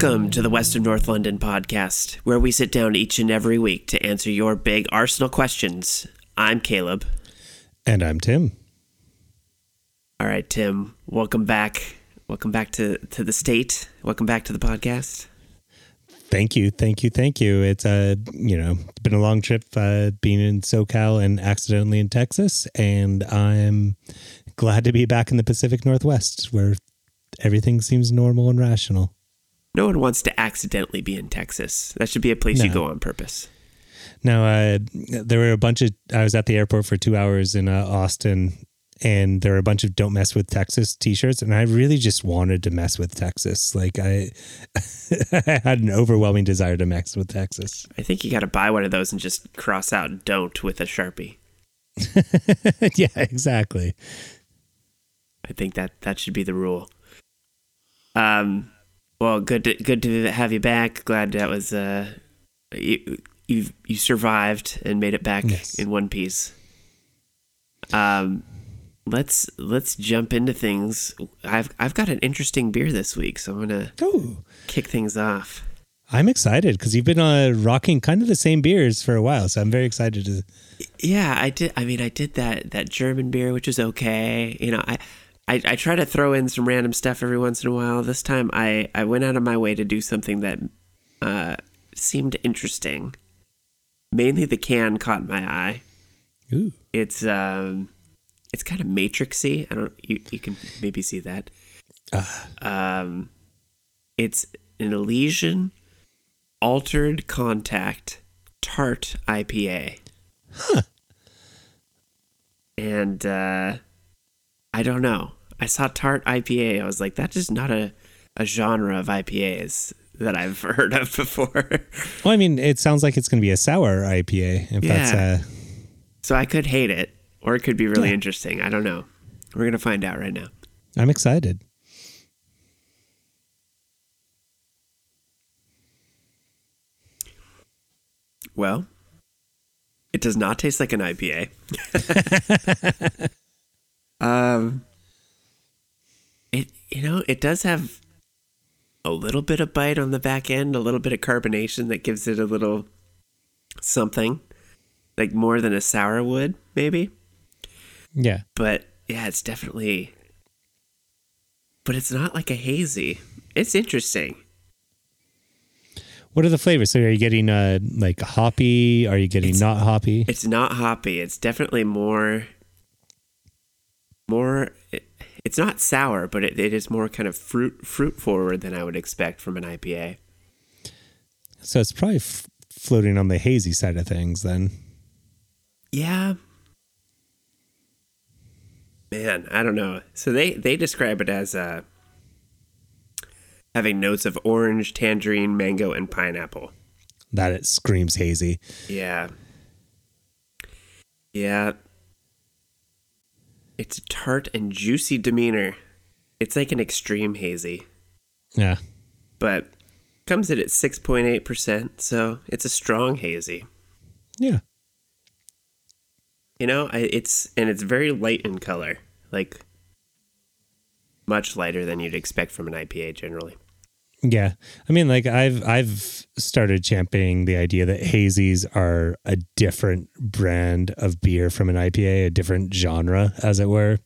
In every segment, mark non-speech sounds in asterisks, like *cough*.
Welcome to the West of North London podcast, where we sit down each and every week to answer your big Arsenal questions. I'm Caleb. And I'm Tim. All right, Tim, welcome back. Welcome back to, to the state. Welcome back to the podcast. Thank you, thank you, thank you. It's uh, you know, it's been a long trip uh, being in SoCal and accidentally in Texas, and I'm glad to be back in the Pacific Northwest where everything seems normal and rational. No one wants to accidentally be in Texas. That should be a place No. you go on purpose. Now, uh, there were a bunch of. I was at the airport for two hours in uh, Austin, and there were a bunch of "Don't mess with Texas" T-shirts, and I really just wanted to mess with Texas. Like I, *laughs* I had an overwhelming desire to mess with Texas. I think you got to buy one of those and just cross out "don't" with a sharpie. *laughs* yeah, exactly. I think that that should be the rule. Um, well, good to, good to have you back. Glad that was uh, you you you survived and made it back Yes. in one piece. Um, let's let's jump into things. I've I've got an interesting beer this week, so I'm gonna Oh, kick things off. I'm excited because you've been uh, rocking kind of the same beers for a while, so I'm very excited to. Yeah, I did. I mean, I did that that German beer, which is okay. You know, I, I I try to throw in some random stuff every once in a while. This time, I I went out of my way to do something that uh, seemed interesting. Mainly, the can caught my eye. Ooh, It's um, it's kind of matrixy. I don't. You you can maybe see that. Um, it's an Elysian altered contact tart IPA. Huh. And uh, I don't know. I saw tart IPA. I was like, that is not a, a genre of IPAs that I've *laughs* heard of before. well, I mean, it sounds like it's going to be a sour IPA. If Yeah. that's uh, so I could hate it, or it could be really Yeah. interesting. I don't know. We're gonna find out right now. I'm excited. Well, it does not taste like an IPA. *laughs* um, you know it does have a little bit of bite on the back end, a little bit of carbonation that gives it a little something, like more than a sour would maybe. Yeah. But yeah, it's definitely. But it's not like a hazy. It's interesting. What are the flavors? So, are you getting uh like hoppy? Are you getting It's- not hoppy? It's not hoppy. It's definitely more. More. It, it's not sour, but it, it is more kind of fruit fruit forward than I would expect from an IPA. So it's probably f- floating on the hazy side of things then. Yeah. Man, I don't know. So they they describe it as uh, having notes of orange, tangerine, mango, and pineapple. That it screams hazy. Yeah. Yeah. It's a tart and juicy demeanor. It's like an extreme hazy, Yeah. but comes in at 6.8%, so it's a strong hazy. Yeah. You know, I, it's and it's very light in color, like much lighter than you'd expect from an IPA generally. Yeah. I mean like I've I've started championing the idea that hazies are a different brand of beer from an IPA, a different genre as it were.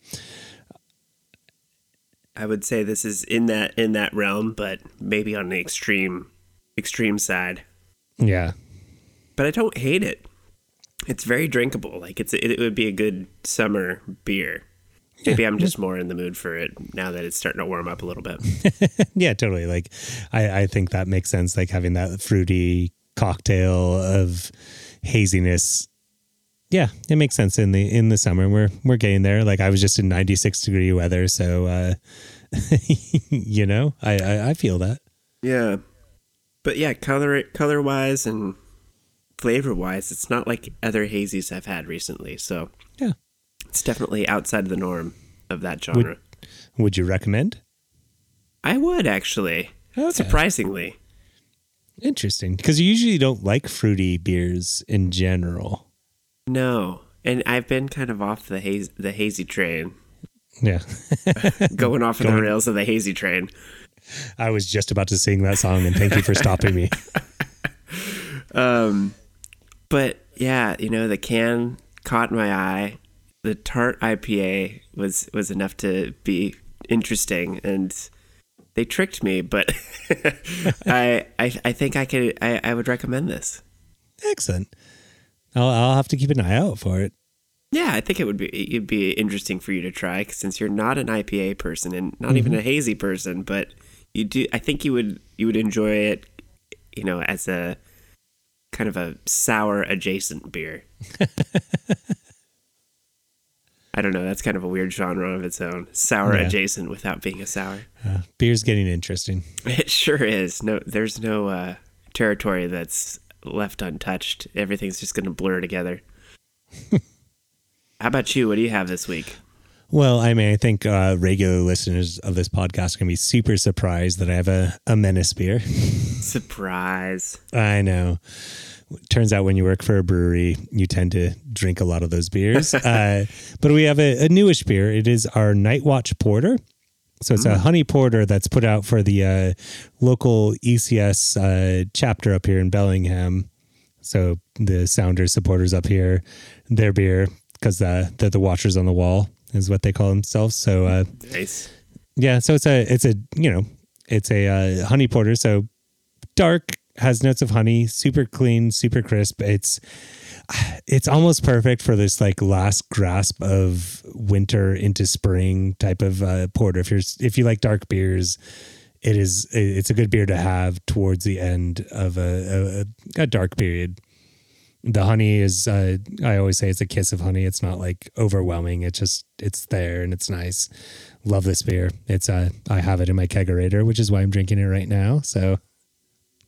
I would say this is in that in that realm, but maybe on the extreme extreme side. Yeah. but I don't hate it. It's very drinkable. Like it's it would be a good summer beer. Maybe I'm just more in the mood for it now that it's starting to warm up a little bit. *laughs* Yeah, totally. Like I, I think that makes sense. Like having that fruity cocktail of haziness. Yeah, it makes sense in the in the summer. We're we're getting there. Like I was just in 96 degree weather, so uh *laughs* you know, I, I I feel that. yeah, but yeah, color color wise and flavor wise, it's not like other hazies I've had recently. So Yeah. It's definitely outside of the norm of that genre. Would you recommend? I would actually, Okay. surprisingly. Interesting, because you usually don't like fruity beers in general. No, and I've been kind of off the haze the hazy train, Yeah. *laughs* going off of the rails of the hazy train. I was just about to sing that song, and thank you for stopping me. *laughs* Um, but yeah, you know, the can caught my eye. The tart IPA was was enough to be interesting, and they tricked me. But *laughs* I, I I think I could I, I would recommend this. Excellent. I'll I'll have to keep an eye out for it. Yeah, I think it would be it'd be interesting for you to try since you're not an IPA person and not even mm-hmm. a hazy person, but you do. I think you would you would enjoy it, you know, as a kind of a sour adjacent beer. *laughs* I don't know. That's kind of a weird genre of its own. Sour Yeah. adjacent without being a sour. Uh, beer's getting interesting. *laughs* It sure is. No, there's no uh, territory that's left untouched. Everything's just going to blur together. *laughs* How about you? What do you have this week? Well, I mean, I think uh, regular listeners of this podcast are going to be super surprised that I have a, a menace beer. *laughs* Surprise. I know. Turns out when you work for a brewery, you tend to drink a lot of those beers. *laughs* uh, but we have a, a newish beer. It is our Night Watch Porter. So it's a honey porter that's put out for the uh, local ECS uh, chapter up here in Bellingham. So the Sounders supporters up here, their beer, because uh, they're the watchers on the wall, is what they call themselves. So uh, Nice. yeah, so it's a it's a you know it's a uh, honey porter. So dark has notes of honey, super clean, super crisp. It's it's almost perfect for this like last grasp of winter into spring type of uh, porter. If you're if you like dark beers, it is it's a good beer to have towards the end of a a, a dark period. The honey is uh, I always say it's a kiss of honey. It's not like overwhelming. It's just it's there and it's nice. Love this beer. It's uh I have it in my kegerator, which is why I'm drinking it right now. So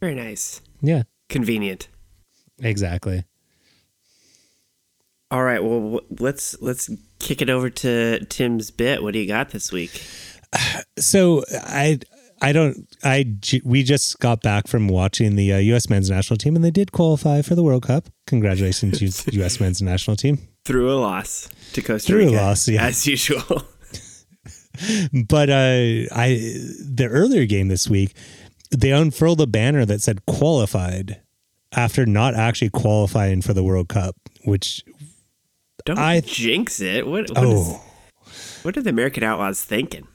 Very nice. yeah, Convenient. exactly. All right. Well, let's let's kick it over to Tim's bit. What do you got this week? *sighs* So I I don't I we just got back from watching the uh, U.S. men's national team and they did qualify for the World Cup. Congratulations, U.S. *laughs* men's national team. Through a loss to Costa Through a Rica. loss, yeah. As usual. *laughs* *laughs* But uh, I the earlier game this week, they unfurled a banner that said qualified after not actually qualifying for the World Cup, which Don't I- jinx it. What what, is- oh. what are the American Outlaws thinking?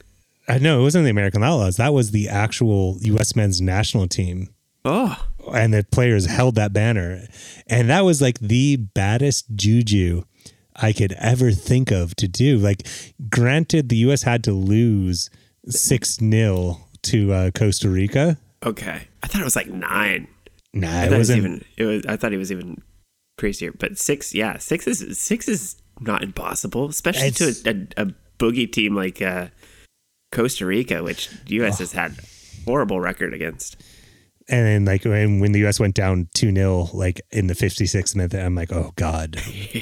I know it wasn't the American Outlaws. That was the actual U.S. men's national team. Oh, and the players held that banner. And that was like the baddest juju I could ever think of to do. Like, granted, the U.S. had to lose 6 0 to uh, Costa Rica. Okay. I thought it was like nine. Nah, I it thought it was even. It was. I thought he was even crazier. But six, yeah, six is six is not impossible, especially It's- to a, a, a boogie team like uh, Costa Rica, which the U.S. has had horrible record against. and then, like, when, when the U.S. went down 2 0, like in the 56th minute, I'm like, oh, God.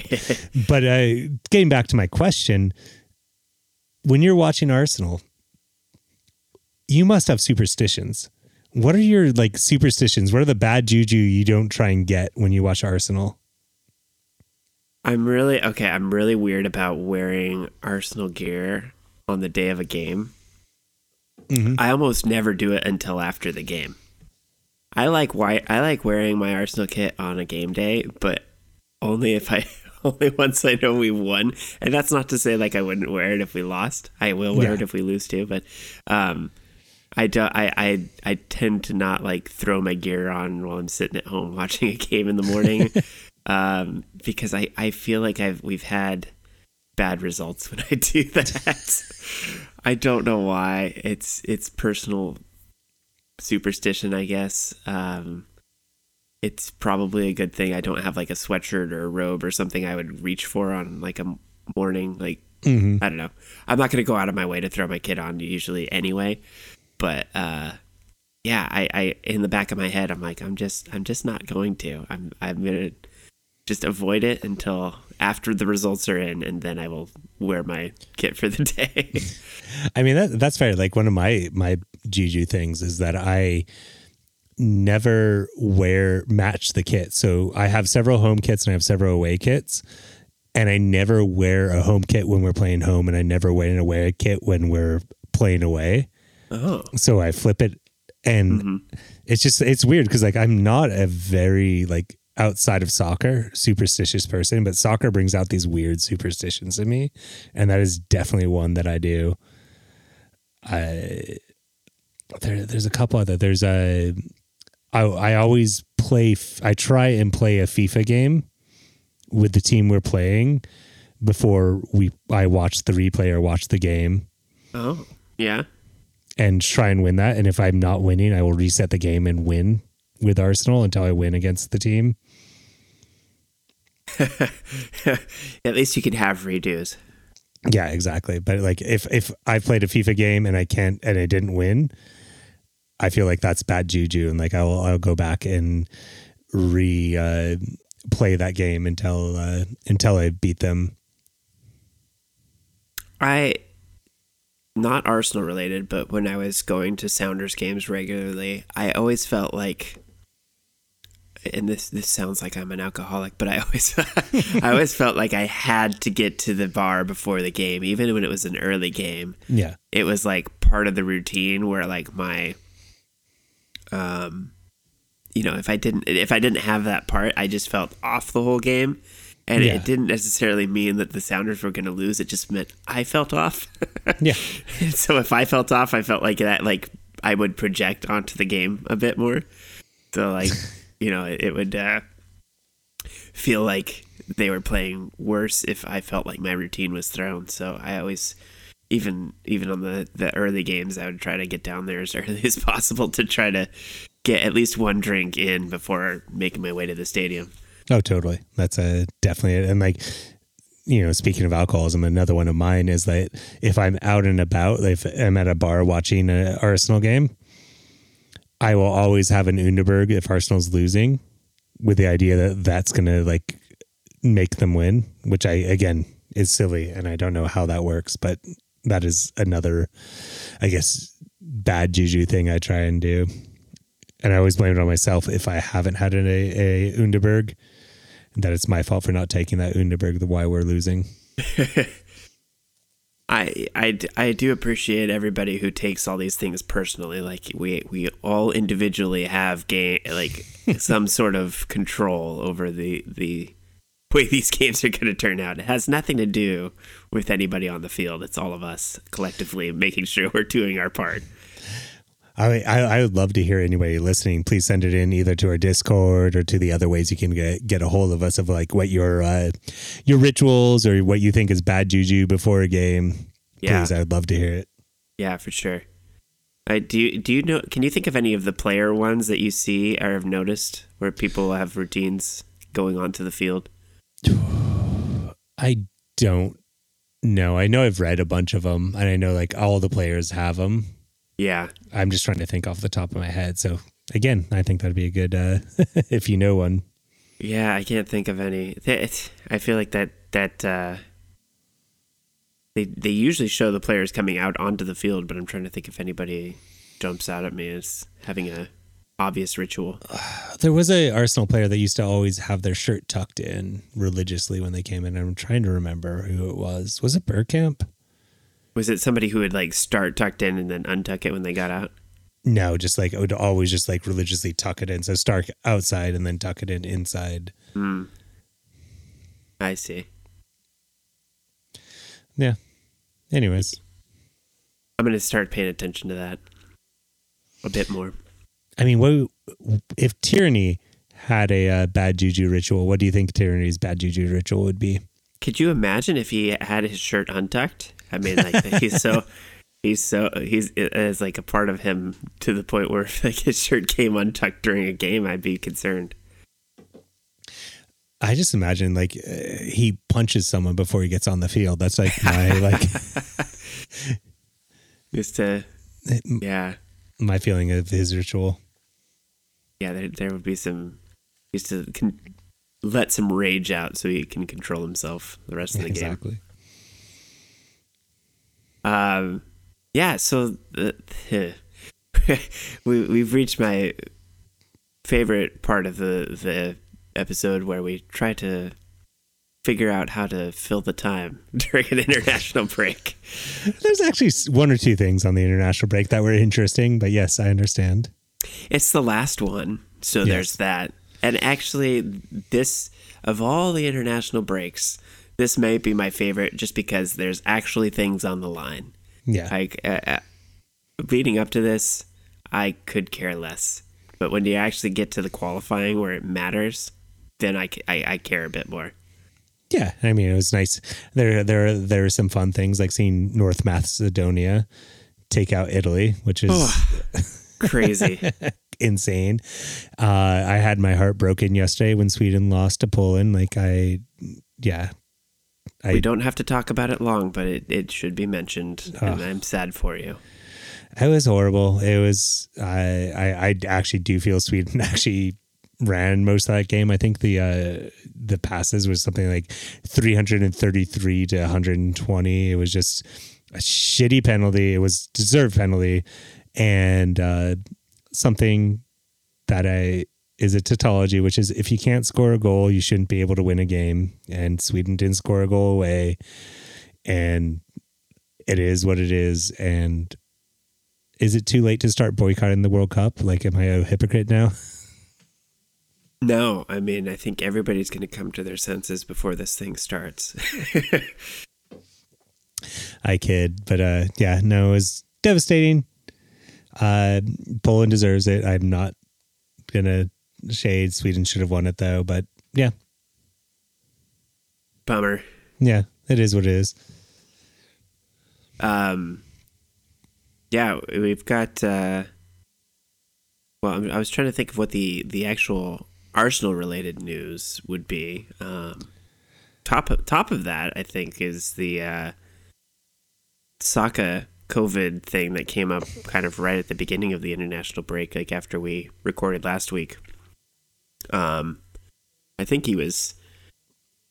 *laughs* but uh, getting back to my question, when you're watching Arsenal, you must have superstitions. What are your like superstitions? What are the bad juju you don't try and get when you watch Arsenal? I'm really okay. I'm really weird about wearing Arsenal gear on the day of a game. Mhm. I almost never do it until after the game. I like white. I like wearing my Arsenal kit on a game day, but only if I *laughs* only once I know we won. And that's not to say like I wouldn't wear it if we lost. I will wear Yeah. it if we lose too. But um, I do. I, I I tend to not like throw my gear on while I'm sitting at home *laughs* watching a game in the morning, *laughs* um, because I I feel like I've we've had bad results when I do *laughs* that. I don't know why. It's it's personal superstition, I guess. Um, it's probably a good thing I don't have like a sweatshirt or a robe or something I would reach for on like a morning. Like Mm-hmm. I don't know. I'm not going to go out of my way to throw my kid on usually anyway. But uh, yeah, I, I in the back of my head, I'm like, I'm just I'm just not going to. I'm I'm gonna just avoid it until after the results are in, and then I will wear my kit for the *laughs* day. I mean that that's fair. Like one of my my juju things is that I never wear match the kit. So I have several home kits and I have several away kits. And I never wear a home kit when we're playing home and I never wear an away kit when we're playing away. Oh. So I flip it and Mm-hmm. it's just it's weird because like I'm not a very like outside of soccer superstitious person, but soccer brings out these weird superstitions in me, and that is definitely one that I do. I there there's a couple other there's a I I always play I try and play a FIFA game with the team we're playing before we I watch the replay or watch the game Oh. Yeah. And try and win that. And if I'm not winning, I will reset the game and win with Arsenal until I win against the team. *laughs* At least you can have redos. Yeah, exactly. But like if if I played a FIFA game and I can't and I didn't win, I feel like that's bad juju and like I'll I'll go back and re uh, play that game until uh, until I beat them. I not Arsenal related, but when I was going to Sounders games regularly, I always felt like and this this sounds like I'm an alcoholic, but I *laughs* always I always felt like I had to get to the bar before the game, even when it was an early game. Yeah. It was like part of the routine where like my um you know, if I didn't if I didn't have that part, I just felt off the whole game. And Yeah. it didn't necessarily mean that the Sounders were going to lose. It just meant I felt off. *laughs* Yeah. So if I felt off, I felt like that, like I would project onto the game a bit more. So like, *laughs* you know, it, it would uh, feel like they were playing worse if I felt like my routine was thrown. So I always, even even on the the early games, I would try to get down there as *laughs* early as possible to try to get at least one drink in before making my way to the stadium. Oh, totally. That's a definitely it. And like, you know, speaking of alcoholism, another one of mine is that if I'm out and about, if I'm at a bar watching an Arsenal game, I will always have an Underberg if Arsenal's losing, with the idea that that's going to like make them win, which I again is silly, and I don't know how that works, but that is another, I guess, bad juju thing I try and do. And I always blame it on myself if I haven't had an, a, a Underberg that it's my fault for not taking that Underberg, the why we're losing. *laughs* I, I, I do appreciate everybody who takes all these things personally. Like we we all individually have game like *laughs* some sort of control over the the way these *laughs* games are going to turn out. It has nothing to do with anybody on the field. It's all of us collectively making sure we're doing our part. I, I I would love to hear anybody listening. Please send it in either to our Discord or to the other ways you can get get a hold of us of like what your uh, your rituals or what you think is bad juju before a game. Yeah. Please, I would love to hear it. Yeah, for sure. I do. You, do you know? Can you think of any of the player ones that you see or have noticed where people have routines going onto the field? *sighs* I don't know. I know I've read a bunch of them, and I know like all the players have them. Yeah, I'm just trying to think off the top of my head. So again, I think that'd be a good uh, *laughs* if you know one. Yeah, I can't think of any. I feel like that that uh, they they usually show the players coming out onto the field, but I'm trying to think if anybody jumps out at me as having a obvious ritual. *sighs* There was a Arsenal player that used to always have their shirt tucked in religiously when they came in. I'm trying to remember who it was. Was it Bergkamp? Was it somebody who would like start tucked in and then untuck it when they got out? No, just like it would always just like religiously tuck it in. So start outside and then tuck it in inside. Hmm. I see. Yeah. Anyways, I'm gonna start paying attention to that a bit more. I mean, what if Tierney had a uh, bad juju ritual? What do you think Tierney's bad juju ritual would be? Could you imagine if he had his shirt untucked? I mean, like *laughs* he's so he's so he's as like a part of him to the point where *laughs* if like his shirt came untucked during a game, I'd be concerned. I just imagine like uh, he punches someone before he gets on the field. That's like my *laughs* like Just to yeah my feeling of his ritual. yeah there there would be some just to con- let some rage out so he can control himself the rest of the game. exactly. Um, yeah. So *laughs* we we've reached my favorite part of the the episode where we try to figure out how to fill the time *laughs* during an international *laughs* break. There's actually one or two things on the international break that were interesting, but yes, I understand. It's the last one, so yes. there's that. And actually, this of all the international breaks, this may be my favorite just because there's actually things on the line. Yeah. Like uh, uh, leading up to this, I could care less. But when you actually get to the qualifying where it matters, then I, I, I care a bit more. Yeah, I mean it was nice. There there there are some fun things like seeing North Macedonia take out Italy, which is oh, *laughs* crazy, insane. Uh, I had my heart broken yesterday when Sweden lost to Poland. Like I, yeah, I, we don't have to talk about it long, but it, it should be mentioned, uh, and I'm sad for you. It was horrible. It was. I, I I actually do feel Sweden *laughs* actually ran most of that game. I think the uh, the passes was something like 333 to 120. It was just a shitty penalty. It was deserved penalty, and uh, something that I is a tautology, which is if you can't score a goal, you shouldn't be able to win a game. And Sweden didn't score a goal away, and it is what it is. And is it too late to start boycotting the World Cup? Like, am I a hypocrite now? *laughs* No, I mean, I think everybody's going to come to their senses before this thing starts. *laughs* I kid, but uh, yeah, no, it was devastating. Uh, Poland deserves it. I'm not gonna shade. Sweden should have won it though, but yeah, bummer. Yeah, it is what it is. Um, yeah, we've got. Uh, well, I was trying to think of what the the actual Arsenal related news would be. Um, top of, top of that, I think, is the uh, Saka COVID thing that came up kind of right at the beginning of the international break, like after we recorded last week. Um, I think he was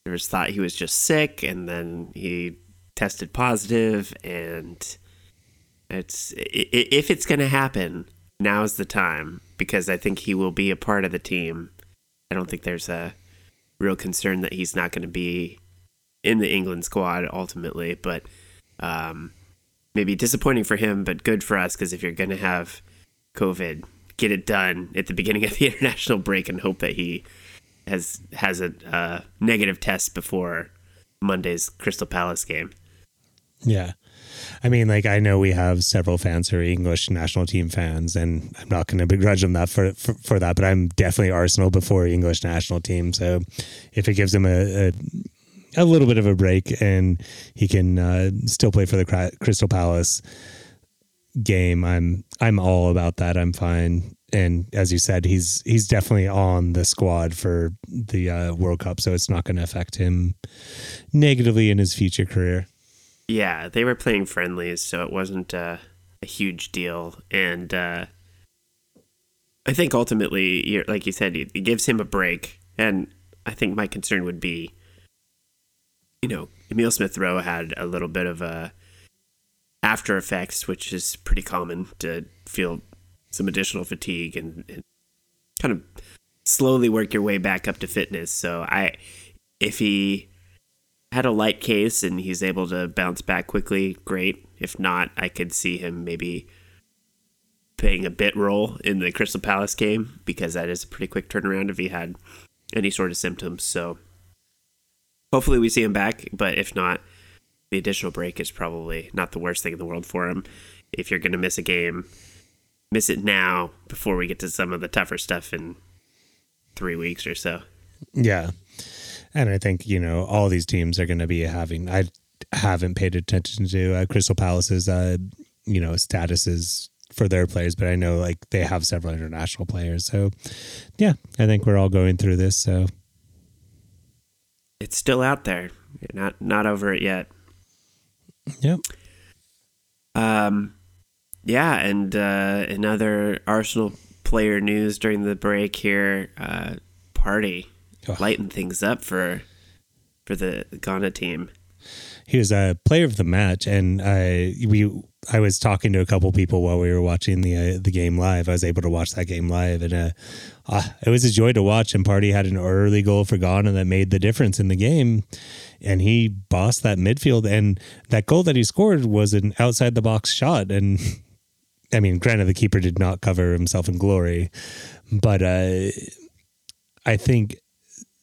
there was thought he was just sick, and then he tested positive, and it's if it's going to happen, now's the time because I think he will be a part of the team. I don't think there's a real concern that he's not going to be in the England squad ultimately, but um, maybe disappointing for him, but good for us because if you're going to have COVID, get it done at the beginning of the *laughs* international break and hope that he has has a uh, negative test before Monday's Crystal Palace game. Yeah. I mean, like I know we have several fans who are English national team fans, and I'm not going to begrudge them that for, for, for that. But I'm definitely Arsenal before English national team. So if it gives him a, a a little bit of a break and he can uh, still play for the Crystal Palace game, I'm I'm all about that. I'm fine. And as you said, he's he's definitely on the squad for the uh, World Cup, so it's not going to affect him negatively in his future career. Yeah, they were playing friendlies, so it wasn't uh, a huge deal. And uh, I think ultimately, like you said, it gives him a break. And I think my concern would be you know, Emil Smith Rowe had a little bit of a after effects, which is pretty common to feel some additional fatigue and, and kind of slowly work your way back up to fitness. So I, if he had a light case and he's able to bounce back quickly, great. If not, I could see him maybe playing a bit role in the Crystal Palace game because that is a pretty quick turnaround if he had any sort of symptoms. So hopefully we see him back. But if not, the additional break is probably not the worst thing in the world for him. If you're going to miss a game, miss it now before we get to some of the tougher stuff in three weeks or so. Yeah. And I think, you know, all these teams are going to be having, I haven't paid attention to uh, Crystal Palace's, uh, you know, statuses for their players, but I know like they have several international players. So, yeah, I think we're all going through this. So, it's still out there. You're not not over it yet. Yep. Um, yeah, and uh, another Arsenal player news during the break here. Uh, Partey oh. lighten things up for for the Ghana team. He was a player of the match, and I we I was talking to a couple people while we were watching the uh, the game live. I was able to watch that game live, and uh, uh, it was a joy to watch. And Partey had an early goal for Ghana that made the difference in the game, and he bossed that midfield. And that goal that he scored was an outside the box shot, and I mean, granted, the keeper did not cover himself in glory, but uh, I think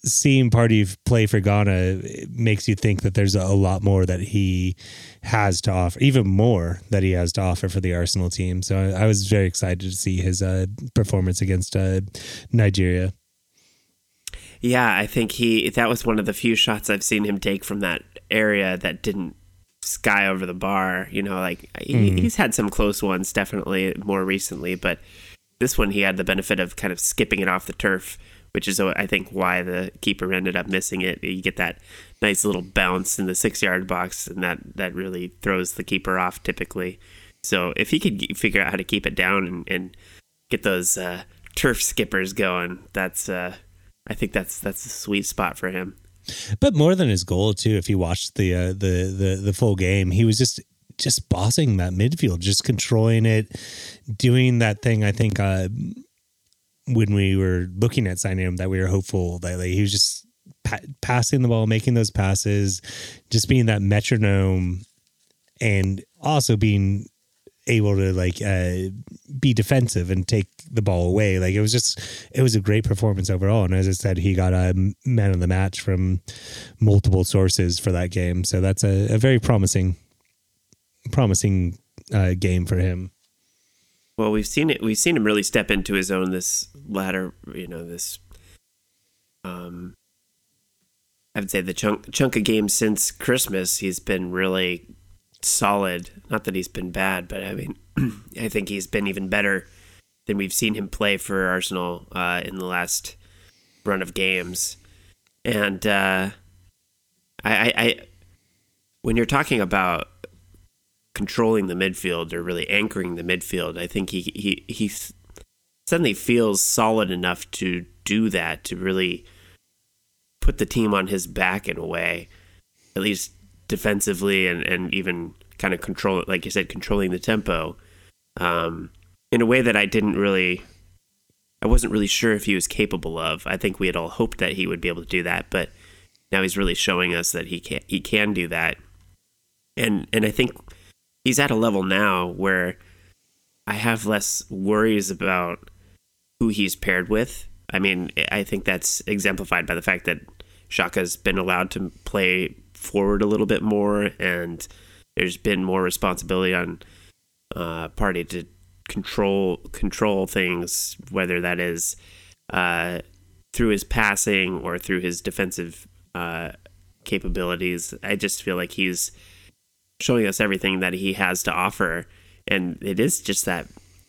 seeing Partey play for Ghana makes you think that there's a lot more that he has to offer, even more that he has to offer for the Arsenal team. So I, I was very excited to see his uh, performance against uh, Nigeria. Yeah, I think he that was one of the few shots I've seen him take from that area that didn't sky over the bar. You know, like mm. he's had some close ones, definitely more recently, but this one he had the benefit of kind of skipping it off the turf which is I think why the keeper ended up missing it. You get that nice little bounce in the six yard box, and that that really throws the keeper off typically. So if he could figure out how to keep it down and, and get those uh, turf skippers going, that's uh, I think that's that's a sweet spot for him. But more than his goal too, if you watched the uh, the the the full game, he was just just bossing that midfield, just controlling it, doing that thing. I think uh, when we were looking at signing him that we were hopeful that like, he was just pa- passing the ball, making those passes, just being that metronome, and also being able to like uh, be defensive and take the ball away. Like it was just, it was a great performance overall. And as I said, he got a man of the match from multiple sources for that game. So that's a, a very promising, promising uh, game for him. Well, we've seen it. We've seen him really step into his own this latter, you know, this. Um, I would say the chunk chunk of games since Christmas, he's been really solid. Not that he's been bad, but I mean, *clears throat* I think he's been even better than we've seen him play for Arsenal uh, in the last run of games. And uh, I, I, I, when you're talking about controlling the midfield or really anchoring the midfield. I think he he he suddenly feels solid enough to do that to really put the team on his back in a way, at least defensively and and even kind of control it, like you said, controlling the tempo um, in a way that I didn't really. I wasn't really sure if he was capable of. I think we had all hoped that he would be able to do that, but now he's really showing us that he can he can do that. And and I think he's at a level now where I have less worries about who he's paired with. I mean, I think that's exemplified by the fact that Xhaka's been allowed to play forward a little bit more, and there's been more responsibility on uh, Partey to control control things, whether that is uh, through his passing or through his defensive uh, capabilities. I just feel like he's showing us everything that he has to offer. And it is just that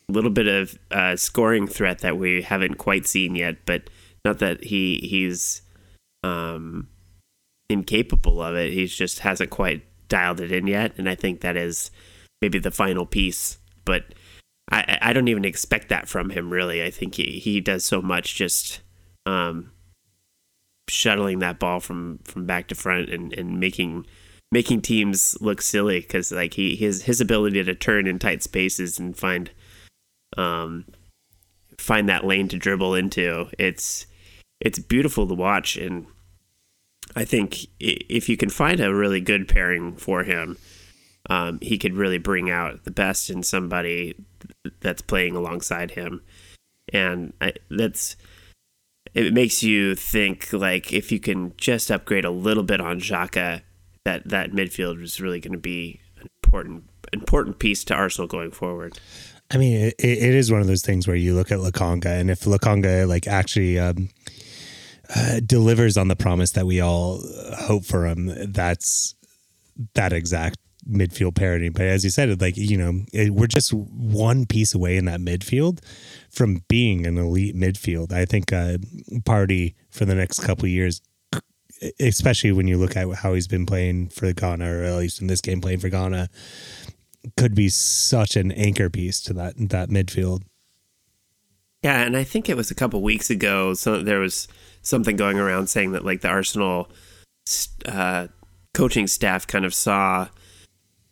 little bit of uh, scoring threat that we haven't quite seen yet, but not that he he's um, incapable of it. He just hasn't quite dialed it in yet, and I think that is maybe the final piece. But I, I don't even expect that from him really. I think he, he does so much just um, shuttling that ball from from back to front and, and making making teams look silly because like he his his ability to turn in tight spaces and find um find that lane to dribble into it's it's beautiful to watch. And I think if you can find a really good pairing for him um, he could really bring out the best in somebody that's playing alongside him. And I, that's it makes you think like if you can just upgrade a little bit on Xhaka that that midfield was really going to be an important important piece to Arsenal going forward. I mean, it, it is one of those things where you look at Lokonga, and if Lokonga like actually um, uh, delivers on the promise that we all hope for him, that's that exact midfield parity. But as you said, like you know, it, we're just one piece away in that midfield from being an elite midfield. I think uh, Partey for the next couple years especially when you look at how he's been playing for Ghana, or at least in this game playing for Ghana, could be such an anchor piece to that that midfield. Yeah, and I think it was a couple weeks ago. So there was something going around saying that like the Arsenal uh, coaching staff kind of saw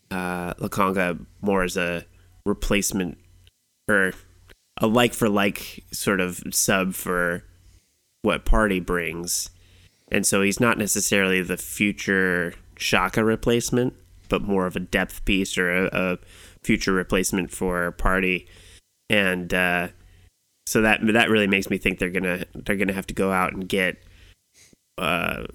uh, Lokonga more as a replacement or a like for like sort of sub for what Partey brings. And so he's not necessarily the future Xhaka replacement, but more of a depth piece or a, a future replacement for Partey. And uh, so that that really makes me think they're gonna they're gonna have to go out and get uh,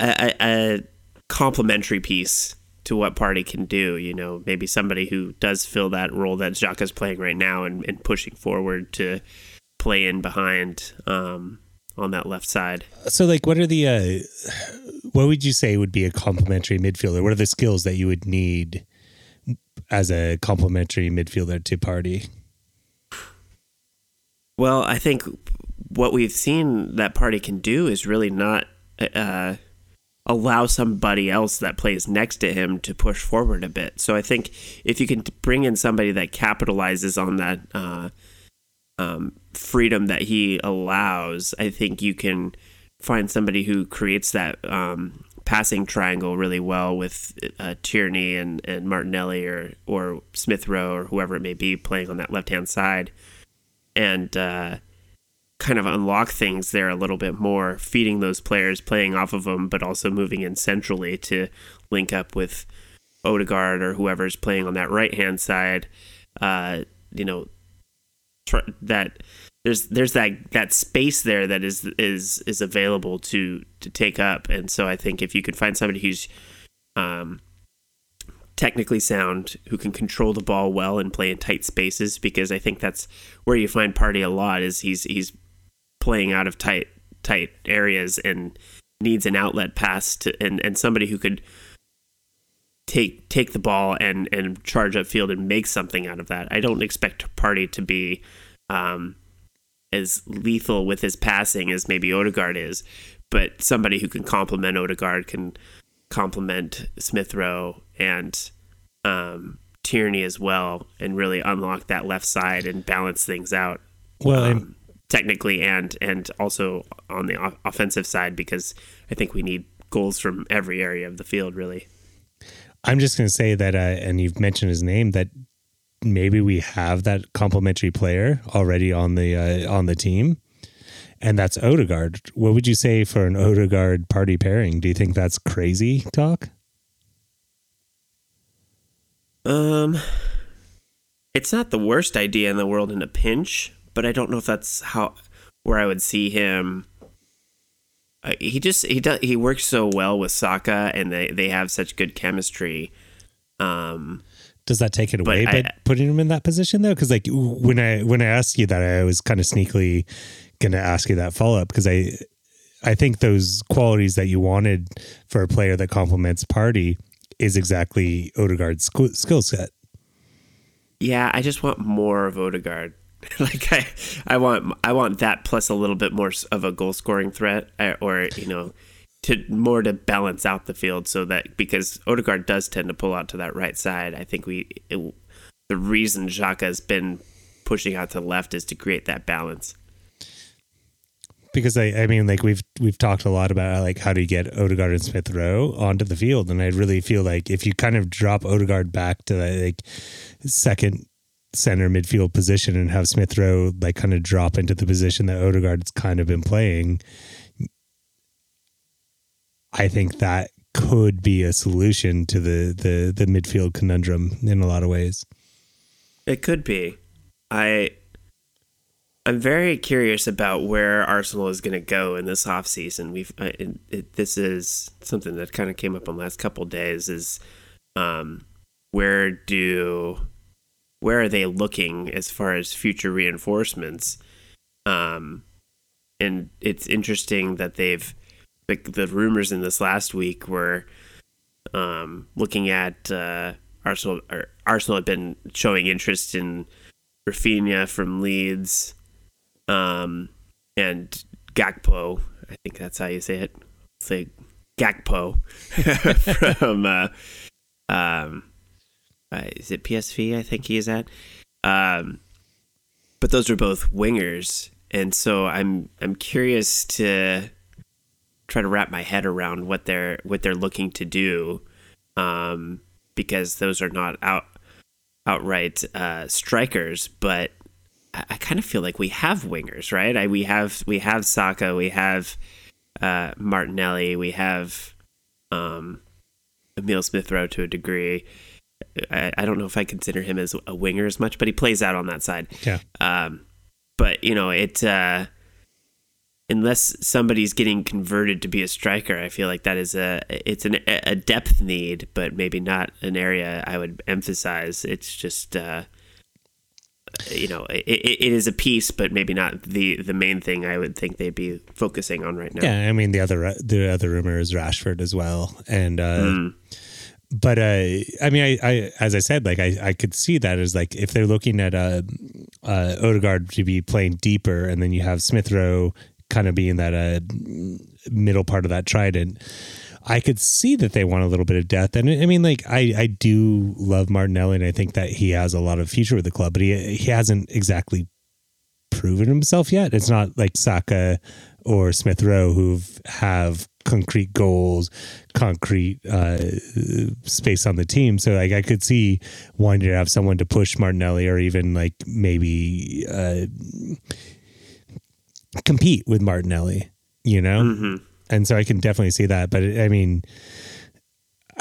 a, a complementary piece to what Partey can do. You know, maybe somebody who does fill that role that Xhaka's playing right now and, and pushing forward to play in behind um, on that left side. So, like, what are the uh, what would you say would be a complementary midfielder? What are the skills that you would need as a complementary midfielder to Partey? Well, I think what we've seen that Partey can do is really not. Uh, allow somebody else that plays next to him to push forward a bit. So I think if you can bring in somebody that capitalizes on that uh, um, freedom that he allows, I think you can find somebody who creates that um, passing triangle really well with uh, Tierney and, and Martinelli or or Smith Rowe or whoever it may be playing on that left hand side, and uh, kind of unlock things there a little bit more, feeding those players, playing off of them, but also moving in centrally to link up with Odegaard or whoever's playing on that right hand side. Uh, you know, tr- that there's there's that that space there that is is is available to to take up, and so I think if you could find somebody who's um, technically sound, who can control the ball well and play in tight spaces, because I think that's where you find Partey a lot. Is he's he's playing out of tight tight areas and needs an outlet pass to and, and somebody who could take take the ball and and charge upfield and make something out of that. I don't expect Partey to be um, as lethal with his passing as maybe Odegaard is, but somebody who can complement Odegaard can complement Smith Rowe and um, Tierney as well, and really unlock that left side and balance things out. Well, um, technically and and also on the offensive side because I think we need goals from every area of the field really. I'm just going to say that, uh, and you've mentioned his name that maybe we have that complementary player already on the uh, on the team, and that's Odegaard. What would you say for an Odegaard Partey pairing? Do you think that's crazy talk? Um, it's not the worst idea in the world in a pinch, but I don't know if that's how where I would see him. Uh, he just he does he works so well with Saka, and they they have such good chemistry. Um, does that take it away by putting him in that position though? Because like when I when I asked you that, I was kind of sneakily going to ask you that follow up because I I think those qualities that you wanted for a player that complements Partey is exactly Odegaard's skill set. Yeah, I just want more of Odegaard. *laughs* like I, I want I want that plus a little bit more of a goal scoring threat, uh, or you know, to more to balance out the field so that because Odegaard does tend to pull out to that right side. I think we it, the reason Xhaka has been pushing out to the left is to create that balance. Because I, I mean, like we've we've talked a lot about like how do you get Odegaard and Smith Rowe onto the field, and I really feel like if you kind of drop Odegaard back to that like second center midfield position and have Smith Rowe like kind of drop into the position that Odegaard's kind of been playing, I think that could be a solution to the the the midfield conundrum in a lot of ways. It could be. I I'm very curious about where Arsenal is going to go in this offseason. We've it, it, this is something that kind of came up in the last couple days is um, where do where are they looking as far as future reinforcements? Um, and it's interesting that they've the, the rumors in this last week were um, looking at uh, Arsenal. Arsenal had been showing interest in Raphinha from Leeds, um, and Gakpo. I think that's how you say it. Say Gakpo *laughs* from uh, um, uh, is it PSV? I think he is at. Um, but those are both wingers, and so I'm I'm curious to try to wrap my head around what they're what they're looking to do, um, because those are not out outright uh, strikers, but I, I kind of feel like we have wingers, right? I, we have we have Saka, we have uh, Martinelli, we have um, Emil Smith Rowe to a degree. I, I, don't know if I consider him as a winger as much, but he plays out on that side. Yeah. Um, but you know, it uh, unless somebody's getting converted to be a striker, I feel like that is a it's an, a depth need, but maybe not an area I would emphasize. It's just uh, you know, it, it is a piece, but maybe not the the main thing I would think they'd be focusing on right now. Yeah, I mean the other the other rumor is Rashford as well, and. Uh, mm but uh, I mean, I, I, as I said, like I, I could see that as like if they're looking at uh, uh, Odegaard to be playing deeper, and then you have Smith Rowe kind of being that uh, middle part of that trident. I could see that they want a little bit of depth, and I mean, like I, I do love Martinelli, and I think that he has a lot of future with the club, but he he hasn't exactly proven himself yet. It's not like Saka or Smith Rowe who have concrete goals, concrete uh, space on the team. So like I could see wanting to have someone to push Martinelli or even like maybe uh, compete with Martinelli, you know? Mm-hmm. And so I can definitely see that. But I mean,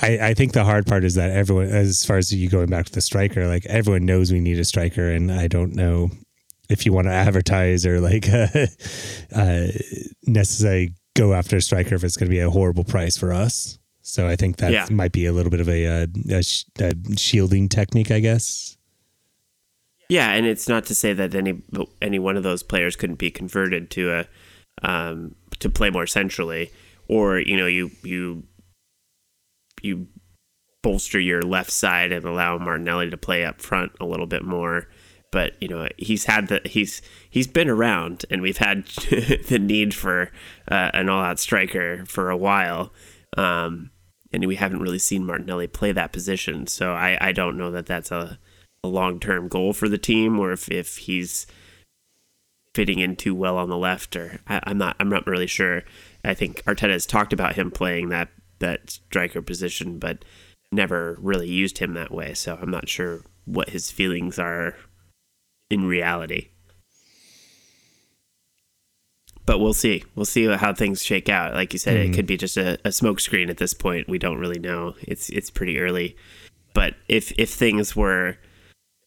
I, I think the hard part is that everyone, as far as you going back to the striker, like everyone knows we need a striker, and I don't know if you want to advertise or like *laughs* uh, uh, necessarily go after a striker if it's going to be a horrible price for us. So I think that yeah. might be a little bit of a, a, a, a, shielding technique, I guess. Yeah, and it's not to say that any any one of those players couldn't be converted to a um, to play more centrally, or you know you you you bolster your left side and allow Martinelli to play up front a little bit more but you know he's had the he's he's been around, and we've had *laughs* the need for uh, an all-out striker for a while, um, and we haven't really seen Martinelli play that position. So I, I don't know that that's a, a long-term goal for the team, or if if he's fitting in too well on the left, or I, I'm not I'm not really sure. I think Arteta has talked about him playing that that striker position, but never really used him that way. So I'm not sure what his feelings are in reality. But we'll see. We'll see how things shake out. Like you said, mm. it mm-hmm. could be just a, a smokescreen at this point. We don't really know. It's it's pretty early. But if if things were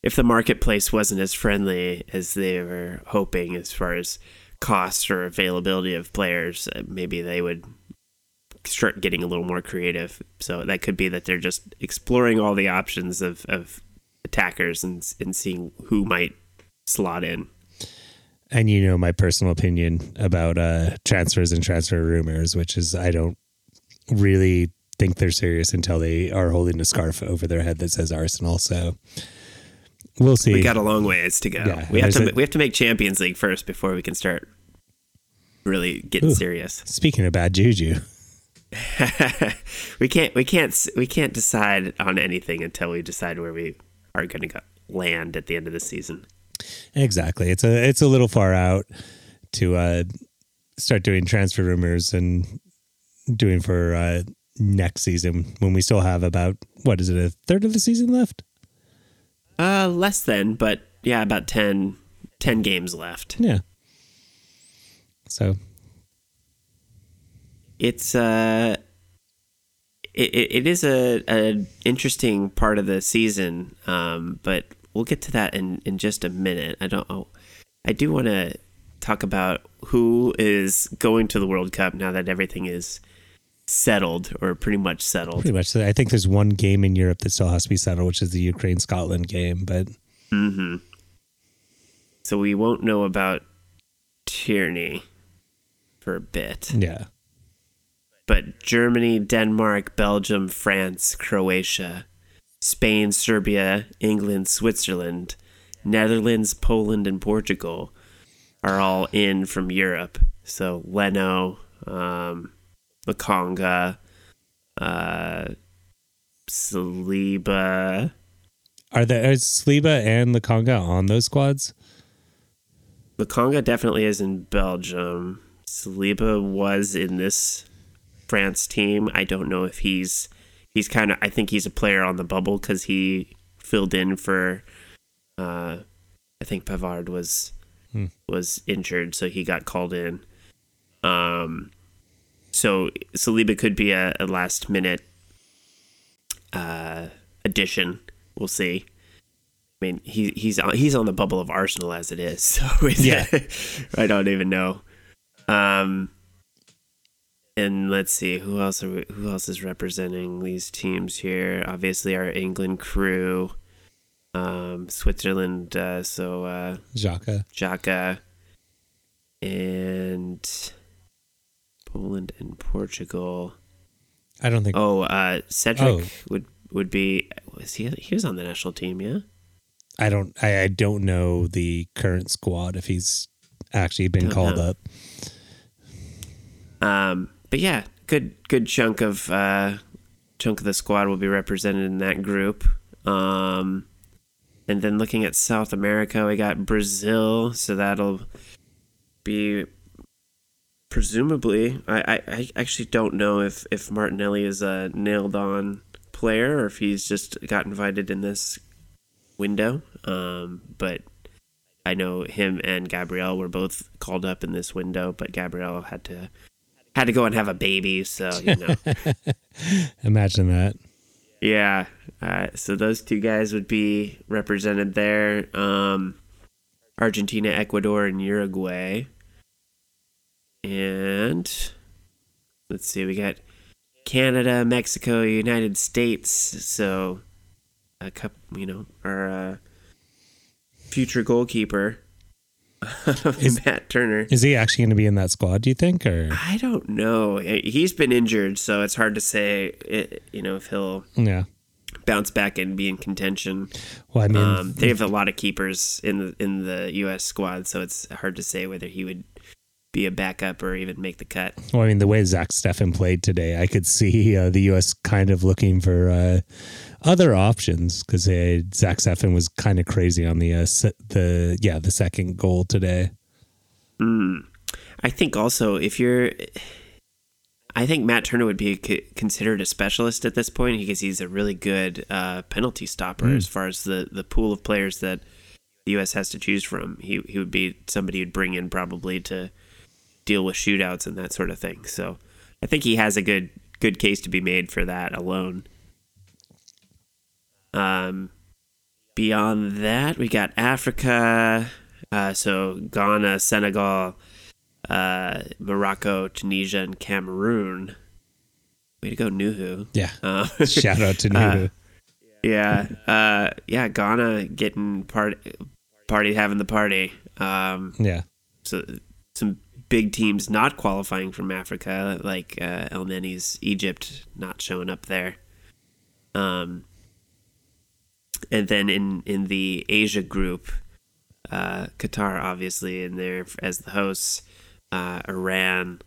if the marketplace wasn't as friendly as they were hoping as far as cost or availability of players, uh, maybe they would start getting a little more creative. So that could be that they're just exploring all the options of, of attackers and, and seeing who might slot in. And you know my personal opinion about uh, transfers and transfer rumors, which is I don't really think they're serious until they are holding a scarf over their head that says Arsenal. So we'll see. We got a long ways to go. Yeah, we have to a, we have to make Champions League first before we can start really getting ooh, serious. Speaking of bad juju. *laughs* *laughs* we can't we can't we can't decide on anything until we decide where we are going to land at the end of the season. Exactly. It's a it's a little far out to uh, start doing transfer rumors and doing for uh, next season when we still have about what is it a third of the season left? Uh, less than, but yeah, about 10, 10 games left. Yeah. So it's uh it, it is a, a interesting part of the season um but we'll get to that in in just a minute. I don't. Oh, I do want to talk about who is going to the World Cup now that everything is settled or pretty much settled. Pretty much. I think there's one game in Europe that still has to be settled, which is the Ukraine Scotland game. But mm-hmm. so we won't know about Tierney for a bit. Yeah. But Germany, Denmark, Belgium, France, Croatia, Spain, Serbia, England, Switzerland, Netherlands, Poland, and Portugal are all in from Europe. So Leno, um, Lokonga, uh, Saliba. Are there is Saliba and Lokonga on those squads? Lokonga definitely is in Belgium. Saliba was in this France team. I don't know if he's he's kind of. I think he's a player on the bubble because he filled in for. Uh, I think Pavard was Hmm. was injured, so he got called in. Um, so Saliba could be a, a last minute uh, addition. We'll see. I mean, he he's on, he's on the bubble of Arsenal as it is. *laughs* So Yeah. *laughs* I don't even know. Um, and let's see who else are we, who else is representing these teams here. Obviously, our England crew, um, Switzerland. Uh, so uh, Xhaka. Jaka, and Poland and Portugal. I don't think. Oh, uh, Cedric Oh. would would be. Was he? He was on the national team, yeah. I don't. I, I don't know the current squad if he's actually been Don't called know. up. Um, but yeah, good good chunk of uh, chunk of the squad will be represented in that group. Um, and then looking at South America, we got Brazil, so that'll be presumably. I, I, I actually don't know if if Martinelli is a nailed on player or if he's just got invited in this window. Um, but I know him and Gabriel were both called up in this window, but Gabriel had to had to go and have a baby, so you know. *laughs* Imagine that. yeah. Uh, so those two guys would be represented there. Um, Argentina, Ecuador, and Uruguay. And let's see, we got Canada, Mexico, United States. So a couple, you know, our uh, future goalkeeper, *laughs* Is- Matt Turner. Is he actually going to be in that squad? Do you think? Or I don't know. He's been injured, so it's hard to say. It, you know, if he'll yeah. bounce back and be in contention. Well, I mean, Um, they have a lot of keepers in the in the U.S. squad, so it's hard to say whether he would be a backup or even make the cut. well, I mean, the way Zach Steffen played today, I could see uh, the U.S. kind of looking for uh, other options because Zach Steffen was kind of crazy on the uh, se- the yeah the second goal today. Mm. I think also if you're, I think Matt Turner would be c- considered a specialist at this point because he's a really good uh, penalty stopper Mm. as far as the the pool of players that the U.S. has to choose from. He he would be somebody you'd bring in probably to deal with shootouts and that sort of thing. So I think he has a good good case to be made for that alone. Um, beyond that, we got Africa. Uh, so Ghana, Senegal, uh, Morocco, Tunisia, and Cameroon. Way to go, Nuhu. Yeah. Uh, *laughs* Shout out to *laughs* Nuhu. yeah, uh, yeah, Ghana getting part party having the party. Um, yeah. so some big teams not qualifying from Africa, like uh, Elneny's Egypt, not showing up there. Um, and then in in the Asia group, uh, Qatar obviously in there as the hosts, uh, Iran,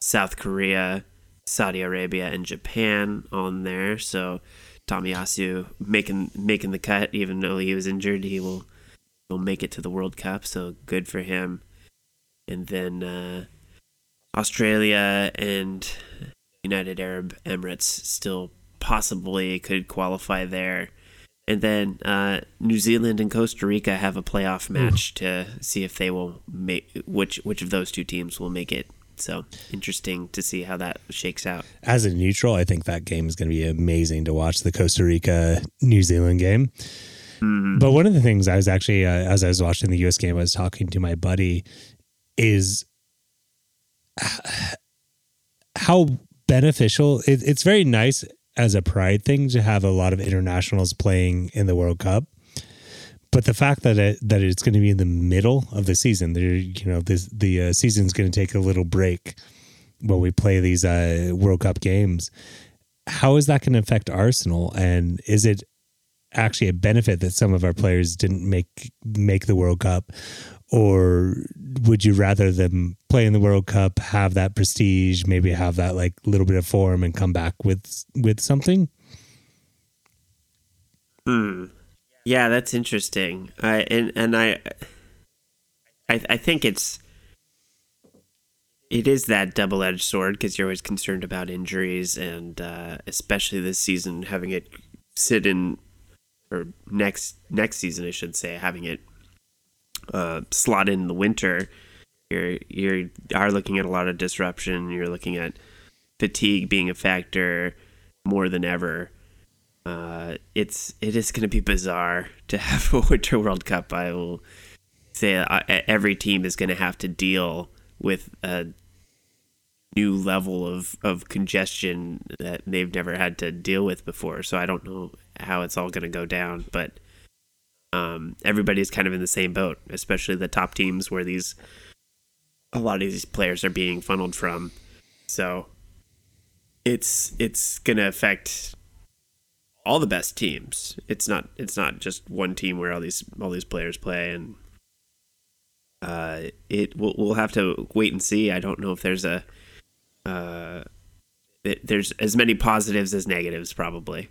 South Korea, Saudi Arabia, and Japan on there. So Tomiyasu making making the cut, even though he was injured, he will will make it to the World Cup. So good for him. And then uh, Australia and United Arab Emirates still possibly could qualify there. And then uh, New Zealand and Costa Rica have a playoff match to see if they will make which which of those two teams will make it. So interesting to see how that shakes out. As a neutral, I think that game is going to be amazing to watch the Costa Rica New Zealand game. But one of the things I was actually, uh, as I was watching the US game, I was talking to my buddy, is *sighs* how beneficial it, it's very nice as a pride thing to have a lot of internationals playing in the World Cup. But the fact that it, that it's going to be in the middle of the season, you know, this, the uh, season's going to take a little break while we play these uh, World Cup games. How is that going to affect Arsenal? And is it actually a benefit that some of our players didn't make make the World Cup, or would you rather them play in the World Cup, have that prestige, maybe have that like little bit of form, and come back with with something? Hmm. Yeah, that's interesting. I and and I, I I think it's it is that double edged sword because you're always concerned about injuries, and uh, especially this season, having it sit in or next next season, I should say, having it uh, slot in the winter, you're you are looking at a lot of disruption. You're looking at fatigue being a factor more than ever. Uh, it's it is going to be bizarre *laughs* to have a Winter World Cup. I will say uh, every team is going to have to deal with a new level of, of congestion that they've never had to deal with before. So I don't know how it's all going to go down, but um, everybody's kind of in the same boat, especially the top teams where these a lot of these players are being funneled from. So it's it's to affect all the best teams. It's not it's not just one team where all these all these players play and uh, it we'll, we'll have to wait and see. I don't know if there's a uh, it, there's as many positives as negatives probably.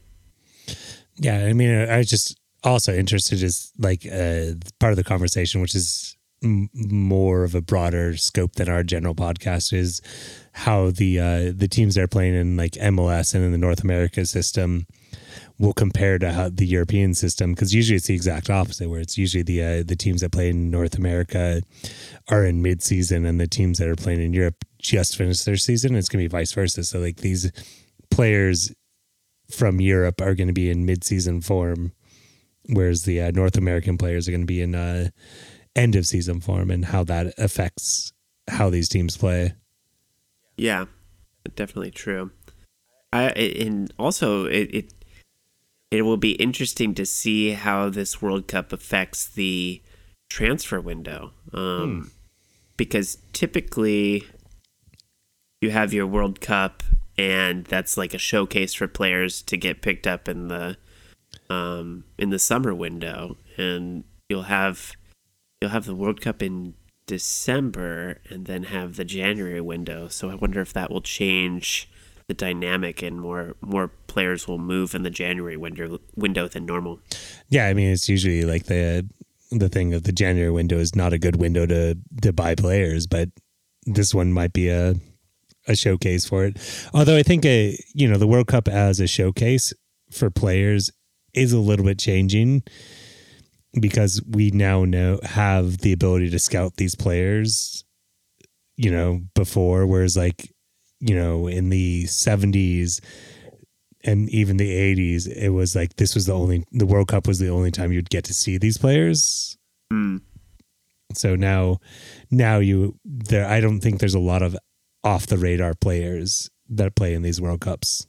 Yeah, I mean, I just also interested is like uh, part of the conversation, which is m- more of a broader scope than our general podcast, is how the uh, the teams that are playing in like MLS and in the North America system will compare to how the European system because usually it's the exact opposite where it's usually the uh, the teams that play in North America are in mid season and the teams that are playing in Europe just finished their season. It's gonna be vice versa. So like these players from Europe are going to be in mid season form, whereas the uh, North American players are going to be in uh, end of season form, and how that affects how these teams play. Yeah, definitely true. I and also it, it it will be interesting to see how this World Cup affects the transfer window. Um, hmm. Because typically, you have your World Cup, and that's like a showcase for players to get picked up in the um, in the summer window, and you'll have you'll have the World Cup in December, and then have the January window. So I wonder if that will change the dynamic and more more players will move in the January window window than normal. Yeah, I mean it's usually like the the thing of the January window is not a good window to to buy players, but this one might be a a showcase for it. Although I think a you know the World Cup as a showcase for players is a little bit changing because we now know have the ability to scout these players you know before whereas like you know, in the 70s and even the 80s, it was like this was the only, the World Cup was the only time you'd get to see these players. Mm. So now, now you, there, I don't think there's a lot of off the radar players that play in these World Cups.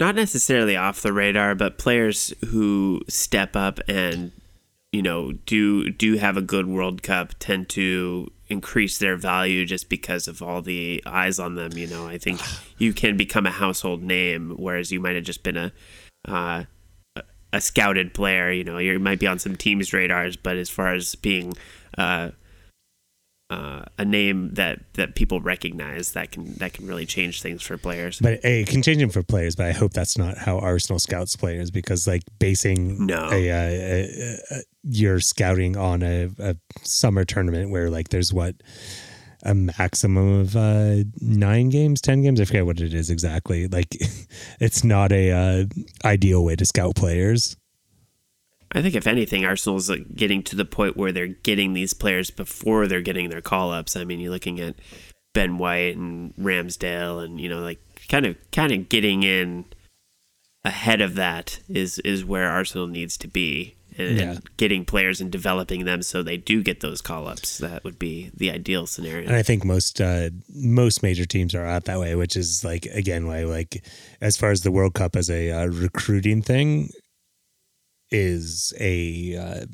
Not necessarily off the radar, but players who step up and you know do do have a good World Cup tend to increase their value just because of all the eyes on them. You know, I think *sighs* you can become a household name, whereas you might have just been a uh, a scouted player. You know, you might be on some teams' radars, but as far as being uh, uh, a name that that people recognize that can that can really change things for players. But it can change them for players. But I hope that's not how Arsenal scouts players because like basing no a, a, a, your scouting on a, summer tournament where like there's what a maximum of uh, nine games, ten games. I forget what it is exactly. Like *laughs* it's not a uh, ideal way to scout players. I think if anything, Arsenal's like getting to the point where they're getting these players before they're getting their call ups. I mean, you're looking at Ben White and Ramsdale, and you know, like kind of kind of getting in ahead of that is is where Arsenal needs to be. And, yeah. and getting players and developing them so they do get those call ups. That would be the ideal scenario. And I think most uh, most major teams are out that way, which is like again why like as far as the World Cup as a uh, recruiting thing, is a uh,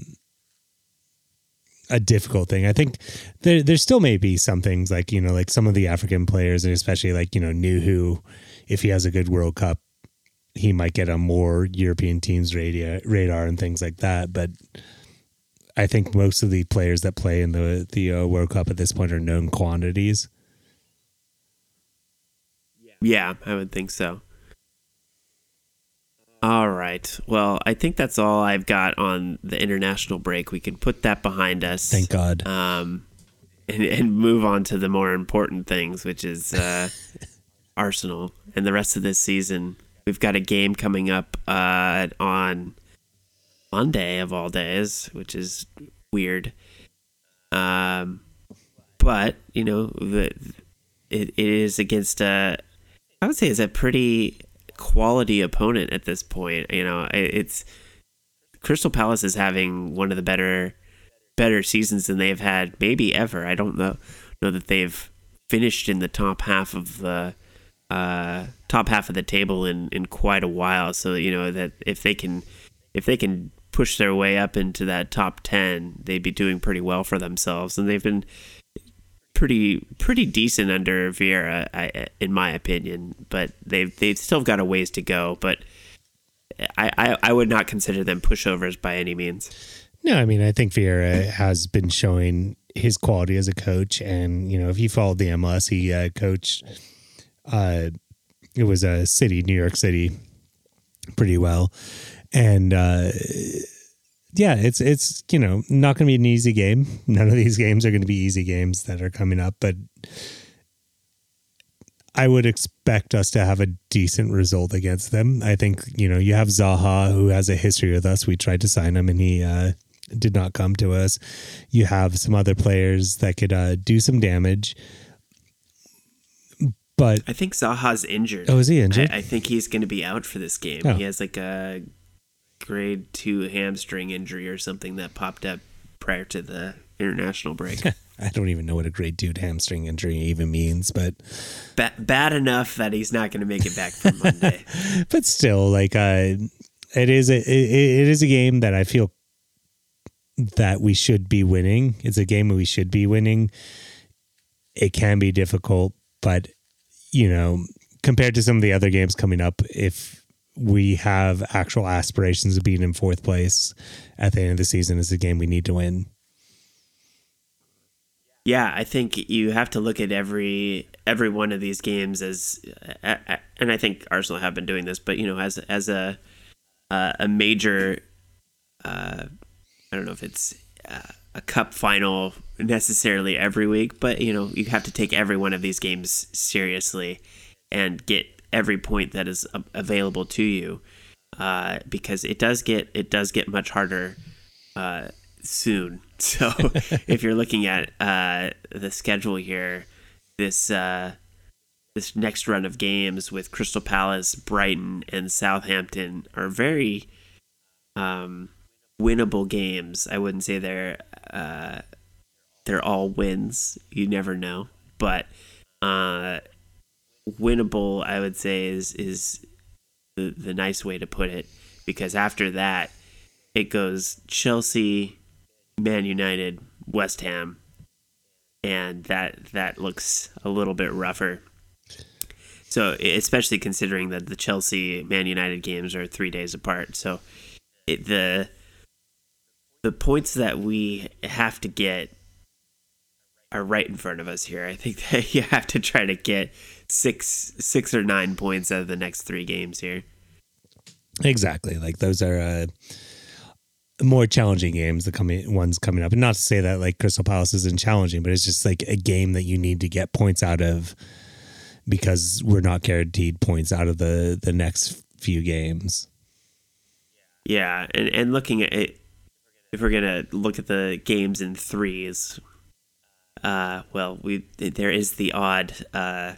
a difficult thing. I think there there still may be some things like you know like some of the African players and especially like you know Nuhu, if he has a good World Cup, he might get on more European teams radar radar and things like that. But I think most of the players that play in the the uh, World Cup at this point are known quantities. Yeah, I would think so. All right. Well, I think that's all I've got on the international break. We can put that behind us. Thank God. Um, and, and move on to the more important things, which is uh, Arsenal and the rest of this season. We've got a game coming up uh, on Monday of all days, which is weird. Um, but you know, the, it, it is against a, I would say, is a pretty quality opponent at this point. You know, it's Crystal Palace is having one of the better better seasons than they've had maybe ever. I don't know know that they've finished in the top half of the uh, top half of the table in, in quite a while. So you know that if they can if they can push their way up into that top ten, they'd be doing pretty well for themselves. And they've been pretty pretty decent under Vieira, I, in my opinion. But they've they've still got a ways to go. But I, I, I would not consider them pushovers by any means. No, I mean I think Vieira has been showing his quality as a coach, and you know if you followed the MLS, he uh, coached. Uh, it was a city, New York City, pretty well, and uh, yeah, it's it's you know not going to be an easy game. None of these games are going to be easy games that are coming up, but I would expect us to have a decent result against them. I think you know you have Zaha who has a history with us. We tried to sign him and he uh, did not come to us. You have some other players that could uh, do some damage. But I think Zaha's injured. Oh, is he injured? I, I think he's going to be out for this game. Oh. He has like a grade two hamstring injury or something that popped up prior to the international break. *laughs* I don't even know what a grade two hamstring injury even means, but ba- bad enough that he's not going to make it back for *laughs* Monday. but still, like, uh, it is a it, it is a game that I feel that we should be winning. It's a game we should be winning. It can be difficult, but you know, compared to some of the other games coming up, if we have actual aspirations of being in fourth place at the end of the season, is a game we need to win. Yeah, I think you have to look at every every one of these games as, and I think Arsenal have been doing this, but you know, as as a a major, uh, I don't know if it's uh, a cup final necessarily every week, but you know, you have to take every one of these games seriously and get every point that is available to you, uh, because it does get it does get much harder uh, soon. *laughs* So if you're looking at uh, the schedule here, this uh, this next run of games with Crystal Palace, Brighton, and Southampton are very um, winnable games. I wouldn't say they're uh, they're all wins. You never know, but uh, winnable, I would say, is is the the nice way to put it. Because after that, it goes Chelsea, Man United, West Ham, and that that looks a little bit rougher. So especially considering that the Chelsea Man United games are three days apart, so it, the the points that we have to get are right in front of us here. I think *laughs* that you have to try to get six six or nine points out of the next three games here. Exactly, like those are. Uh more challenging games, the coming ones coming up. And not to say that like Crystal Palace isn't challenging, but it's just like a game that you need to get points out of because we're not guaranteed points out of the the next few games. Yeah, and and looking at it, if we're gonna look at the games in threes, uh, well, we there is the odd uh,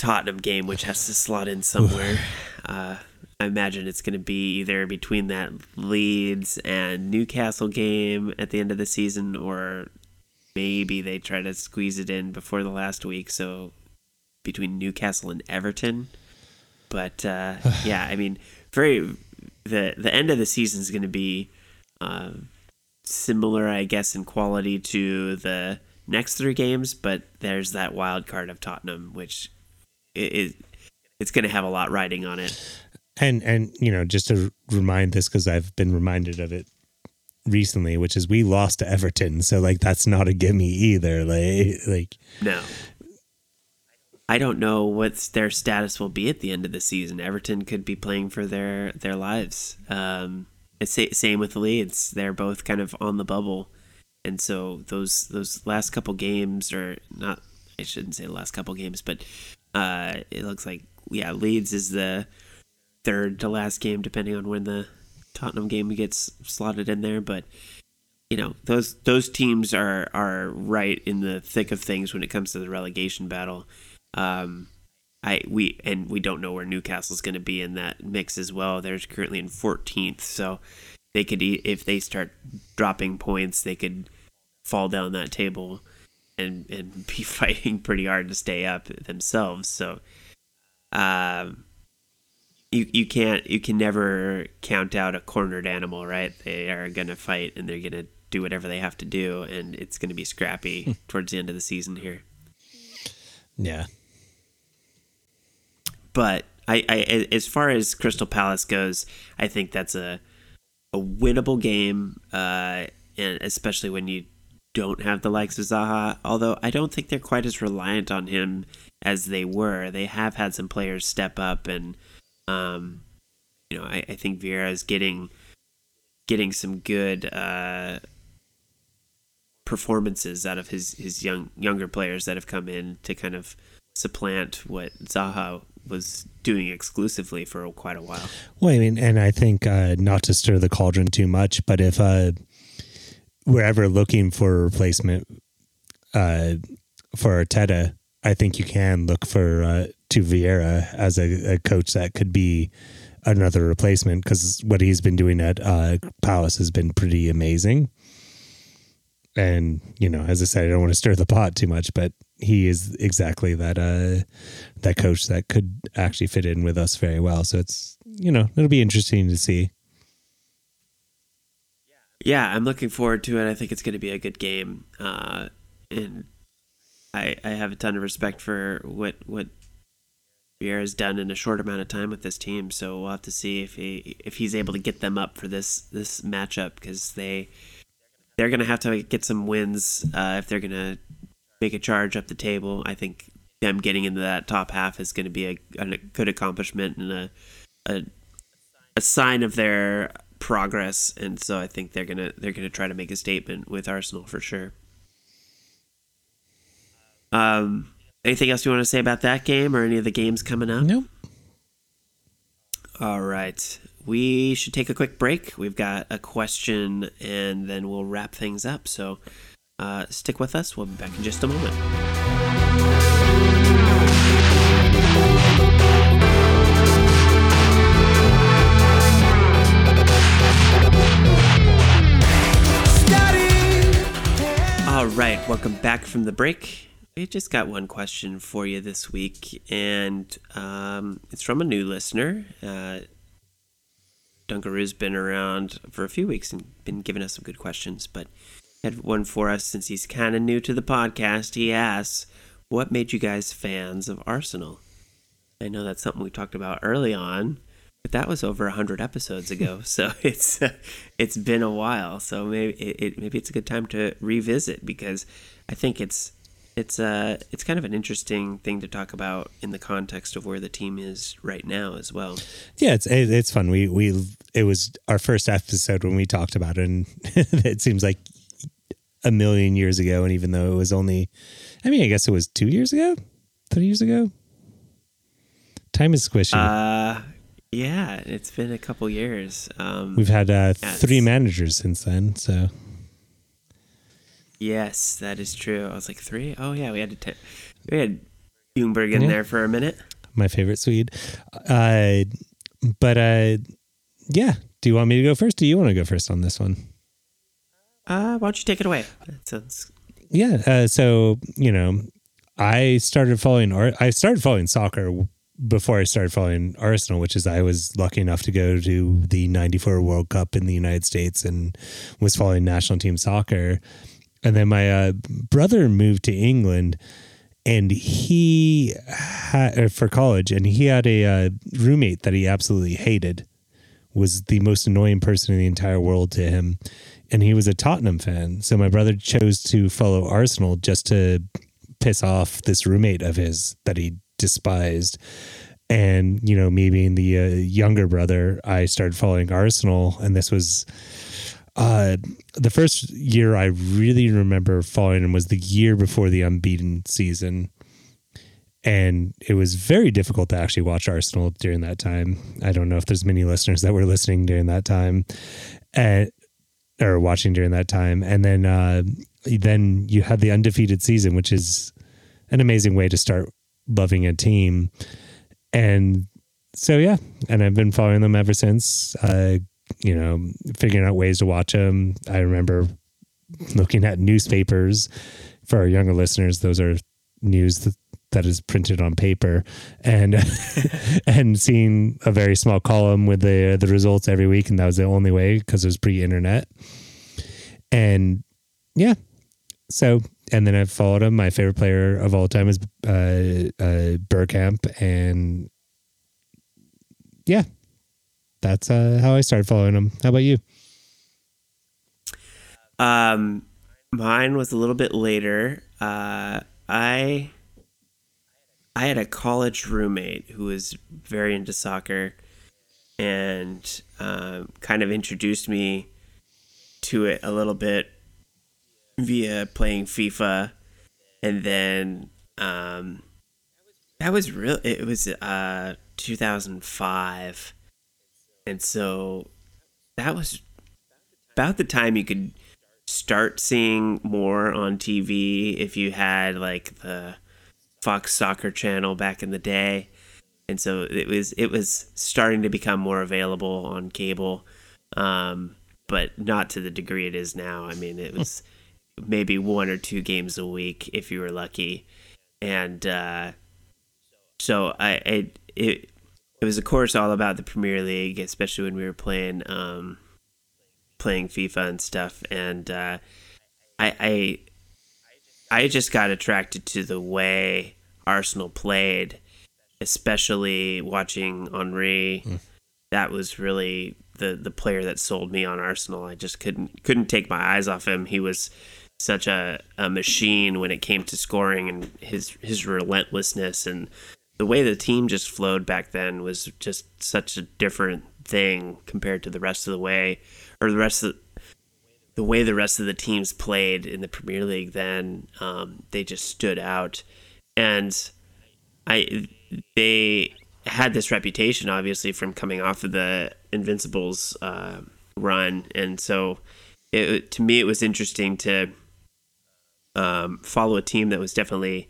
Tottenham game which has to slot in somewhere. *sighs* uh, I imagine it's going to be either between that Leeds and Newcastle game at the end of the season, or maybe they try to squeeze it in before the last week. So between Newcastle and Everton. But uh, *sighs* yeah, I mean, very the the end of the season is going to be uh, similar, I guess, in quality to the next three games. But there's that wild card of Tottenham, which is it's going to have a lot riding on it. And and you know, just to remind this because I've been reminded of it recently, which is we lost to Everton, so like that's not a gimme either. *laughs* Like like no. I don't know what their status will be at the end of the season. Everton could be playing for their their lives. Um, it's same with Leeds; they're both kind of on the bubble, and so those those last couple games are not. I shouldn't say the last couple games, but uh, it looks like yeah, Leeds is the third to last game, depending on when the Tottenham game gets slotted in there. But you know those those teams are are right in the thick of things when it comes to the relegation battle. Um, I we and we don't know where Newcastle's going to be in that mix as well. They're currently in 14th, so they could if they start dropping points, they could fall down that table and and *laughs* be fighting pretty hard to stay up themselves. So, um, you you can't you can never count out a cornered animal, right? They are going to fight and they're going to do whatever they have to do, and it's going to be scrappy hmm. towards the end of the season here. Yeah, but I, I as far as Crystal Palace goes, I think that's a a winnable game, uh, and especially when you don't have the likes of Zaha. Although I don't think they're quite as reliant on him as they were. They have had some players step up, and um, you know, I, I think Vieira is getting getting some good uh, performances out of his his young younger players that have come in to kind of supplant what Zaha was doing exclusively for quite a while. Well, I mean, and I think uh, not to stir the cauldron too much, but if uh, we're ever looking for a replacement uh, for Arteta, I think you can look for uh, to Vieira as a, a, coach that could be another replacement because what he's been doing at uh, Palace has been pretty amazing. And you know, as I said, I don't want to stir the pot too much, but he is exactly that uh that coach that could actually fit in with us very well. So it's you know it'll be interesting to see. Yeah, I'm looking forward to it. I think it's going to be a good game, uh, and I I have a ton of respect for what what Vieira has done in a short amount of time with this team. So we'll have to see if he if he's able to get them up for this this matchup because they they're going to have to get some wins uh, if they're going to make a charge up the table. I think them getting into that top half is going to be a, a good accomplishment and a, a a sign of their progress. And so I think they're gonna they're gonna try to make a statement with Arsenal for sure. Um, anything else you want to say about that game or any of the games coming up? Nope. All right. We should take a quick break. We've got a question and then we'll wrap things up. So uh, stick with us. We'll be back in just a moment. All right, welcome back from the break. We just got one question for you this week, and um, it's from a new listener. Uh, Dunkaroo's been around for a few weeks and been giving us some good questions, but had one for us since he's kind of new to the podcast. He asks, What made you guys fans of Arsenal? I know that's something we talked about early on, but that was over 100 episodes ago. *laughs* so it's uh, it's been a while. So maybe it, it, maybe it's a good time to revisit because I think it's it's uh it's kind of an interesting thing to talk about in the context of where the team is right now as well. Yeah, it's it's fun. We we it was our first episode when we talked about it, and *laughs* it seems like a million years ago. And even though it was only, I mean, I guess it was two years ago, three years ago. Time is squishy. Uh, yeah, it's been a couple years. Um, We've had uh, three managers since then. So. Yes, that is true. I was like three. Oh yeah, we had to. T- we had Ljungberg in yeah. there for a minute. My favorite Swede. Uh, but uh, yeah. Do you want me to go first? do you want to go first on this one? Uh, why don't you take it away? That sounds. Yeah. Uh, so you know, I started following. I started following soccer before I started following Arsenal, which is I was lucky enough to go to the '94 World Cup in the United States and was following national team soccer. And then my uh, brother moved to England, and he had uh, for college, and he had a uh, roommate that he absolutely hated. Was the most annoying person in the entire world to him and he was a Tottenham fan. So my brother chose to follow Arsenal just to piss off this roommate of his that he despised. And, you know, me being the uh, younger brother, I started following Arsenal. And this was, Uh, the first year I really remember following him was the year before the unbeaten season. And it was very difficult to actually watch Arsenal during that time. I don't know if there's many listeners that were listening during that time. And or watching during that time. And then uh, then you had the undefeated season, which is an amazing way to start loving a team. And so yeah, and I've been following them ever since. Uh, you know, figuring out ways to watch them. I remember looking at newspapers for our younger listeners. Those are news that, that is printed on paper, and *laughs* and seeing a very small column with the the results every week, and that was the only way because it was pre-internet. And yeah, so and then I've followed him. My favorite player of all time is uh, uh, Bergkamp, and yeah, that's uh, how I started following him. How about you? Um, mine was a little bit later. Uh, I I had a college roommate who was very into soccer, and um, kind of introduced me to it a little bit via playing FIFA, and then um, that was real. It was uh 2005, and so that was about the time you could start seeing more on TV if you had like the Fox Soccer channel back in the day. And so it was it was starting to become more available on cable. Um, but not to the degree it is now. I mean, it was maybe one or two games a week if you were lucky, and uh, so I, I it it was of course all about the Premier League, especially when we were playing um, playing FIFA and stuff, and uh, I, I I just got attracted to the way Arsenal played, especially watching Henry. Mm. That was really the the player that sold me on Arsenal. I just couldn't couldn't take my eyes off him. He was such a, a machine when it came to scoring and his his relentlessness and the way the team just flowed back then was just such a different thing compared to the rest of the way or the rest of the, the way the rest of the teams played in the Premier League then um, they just stood out. And I they had this reputation obviously from coming off of the Invincibles uh, run. And so it, to me it was interesting to um, follow a team that was definitely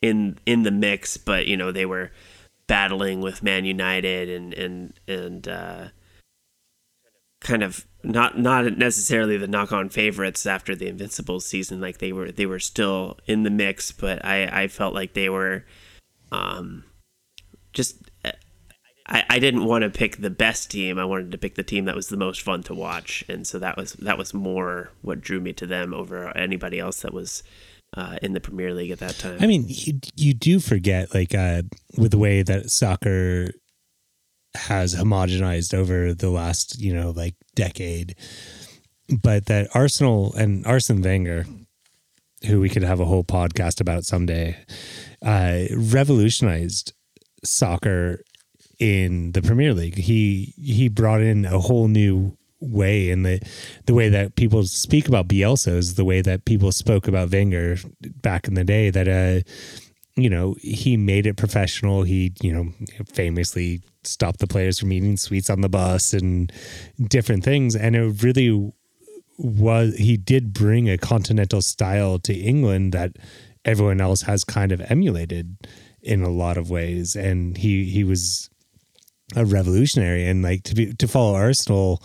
in in the mix, but you know they were battling with Man United and and and uh, kind of not not necessarily the knock on favorites after the Invincibles season. Like they were they were still in the mix, but I I felt like they were um, just I, I didn't want to pick the best team. I wanted to pick the team that was the most fun to watch, and so that was that was more what drew me to them over anybody else that was uh, in the Premier League at that time. I mean, you, you do forget like uh, with the way that soccer has homogenized over the last you know like decade, but that Arsenal and Arsene Wenger, who we could have a whole podcast about someday, uh, revolutionized soccer in the Premier League. He he brought in a whole new way and the the way that people speak about Bielsa is the way that people spoke about Wenger back in the day that uh you know he made it professional. He you know famously stopped the players from eating sweets on the bus and different things. And it really was he did bring a continental style to England that everyone else has kind of emulated in a lot of ways. And he he was a revolutionary. And like to be to follow Arsenal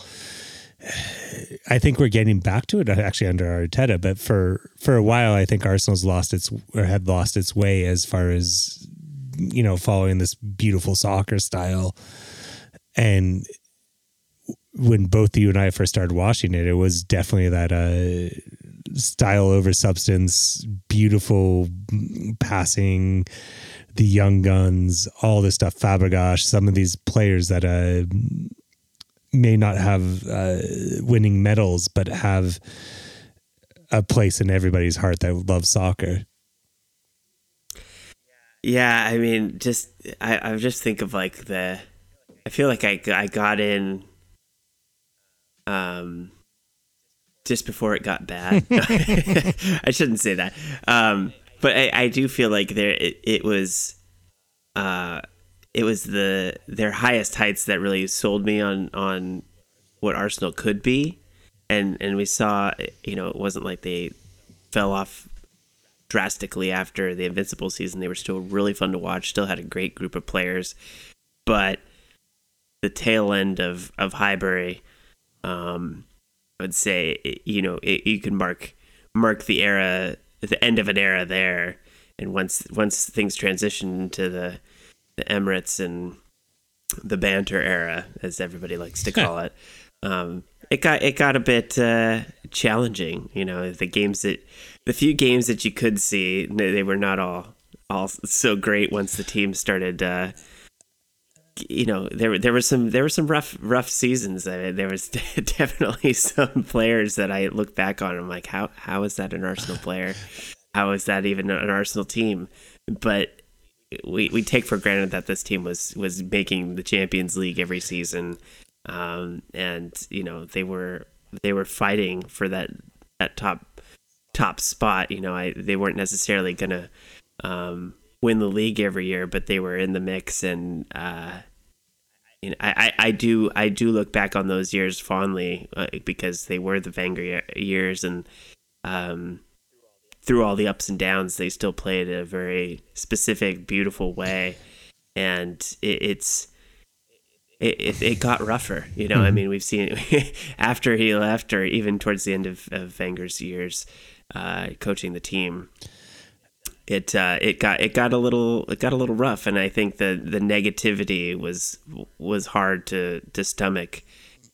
I think we're getting back to it actually under Arteta, but for for a while I think Arsenal's lost its or had lost its way as far as you know following this beautiful soccer style. And when both you and I first started watching it, it was definitely that uh, style over substance, beautiful passing, the young guns, all this stuff, Fabregas, some of these players that uh, may not have uh, winning medals, but have a place in everybody's heart that loves soccer. Yeah, I mean, just I, I just think of like the, I feel like I I got in, um, just before it got bad. *laughs* I shouldn't say that. Um, but I, I, do feel like there it, it was uh, it was the their highest heights that really sold me on on what Arsenal could be. And and we saw you know, it wasn't like they fell off drastically after the Invincible season. They were still really fun to watch, still had a great group of players. But the tail end of of Highbury um, I would say you know it, you can mark mark the era, the end of an era there, and once once things transition to the the Emirates and the banter era, as everybody likes to call it, um, it got it got a bit uh, challenging. You know, the games that the few games that you could see, they were not all all so great once the team started. Uh, you know there there were some there were some rough rough seasons. I mean, there was *laughs* definitely some players that I look back on. I'm like, how how is that an Arsenal player? How is that even an Arsenal team? But we we take for granted that this team was was making the Champions League every season, um, and you know they were they were fighting for that that top top spot. You know, I they weren't necessarily gonna um, win the league every year, but they were in the mix, and uh, you know, I, I do I do look back on those years fondly uh, because they were the Wenger years, and um, through all the ups and downs, they still played in a very specific, beautiful way, and it, it's. It, it, it, got rougher, you know. Mm-hmm. I mean, we've seen *laughs* after he left, or even towards the end of, of Wenger's years uh, coaching the team it uh, it got it got a little it got a little rough, and I think the the negativity was was hard to to stomach.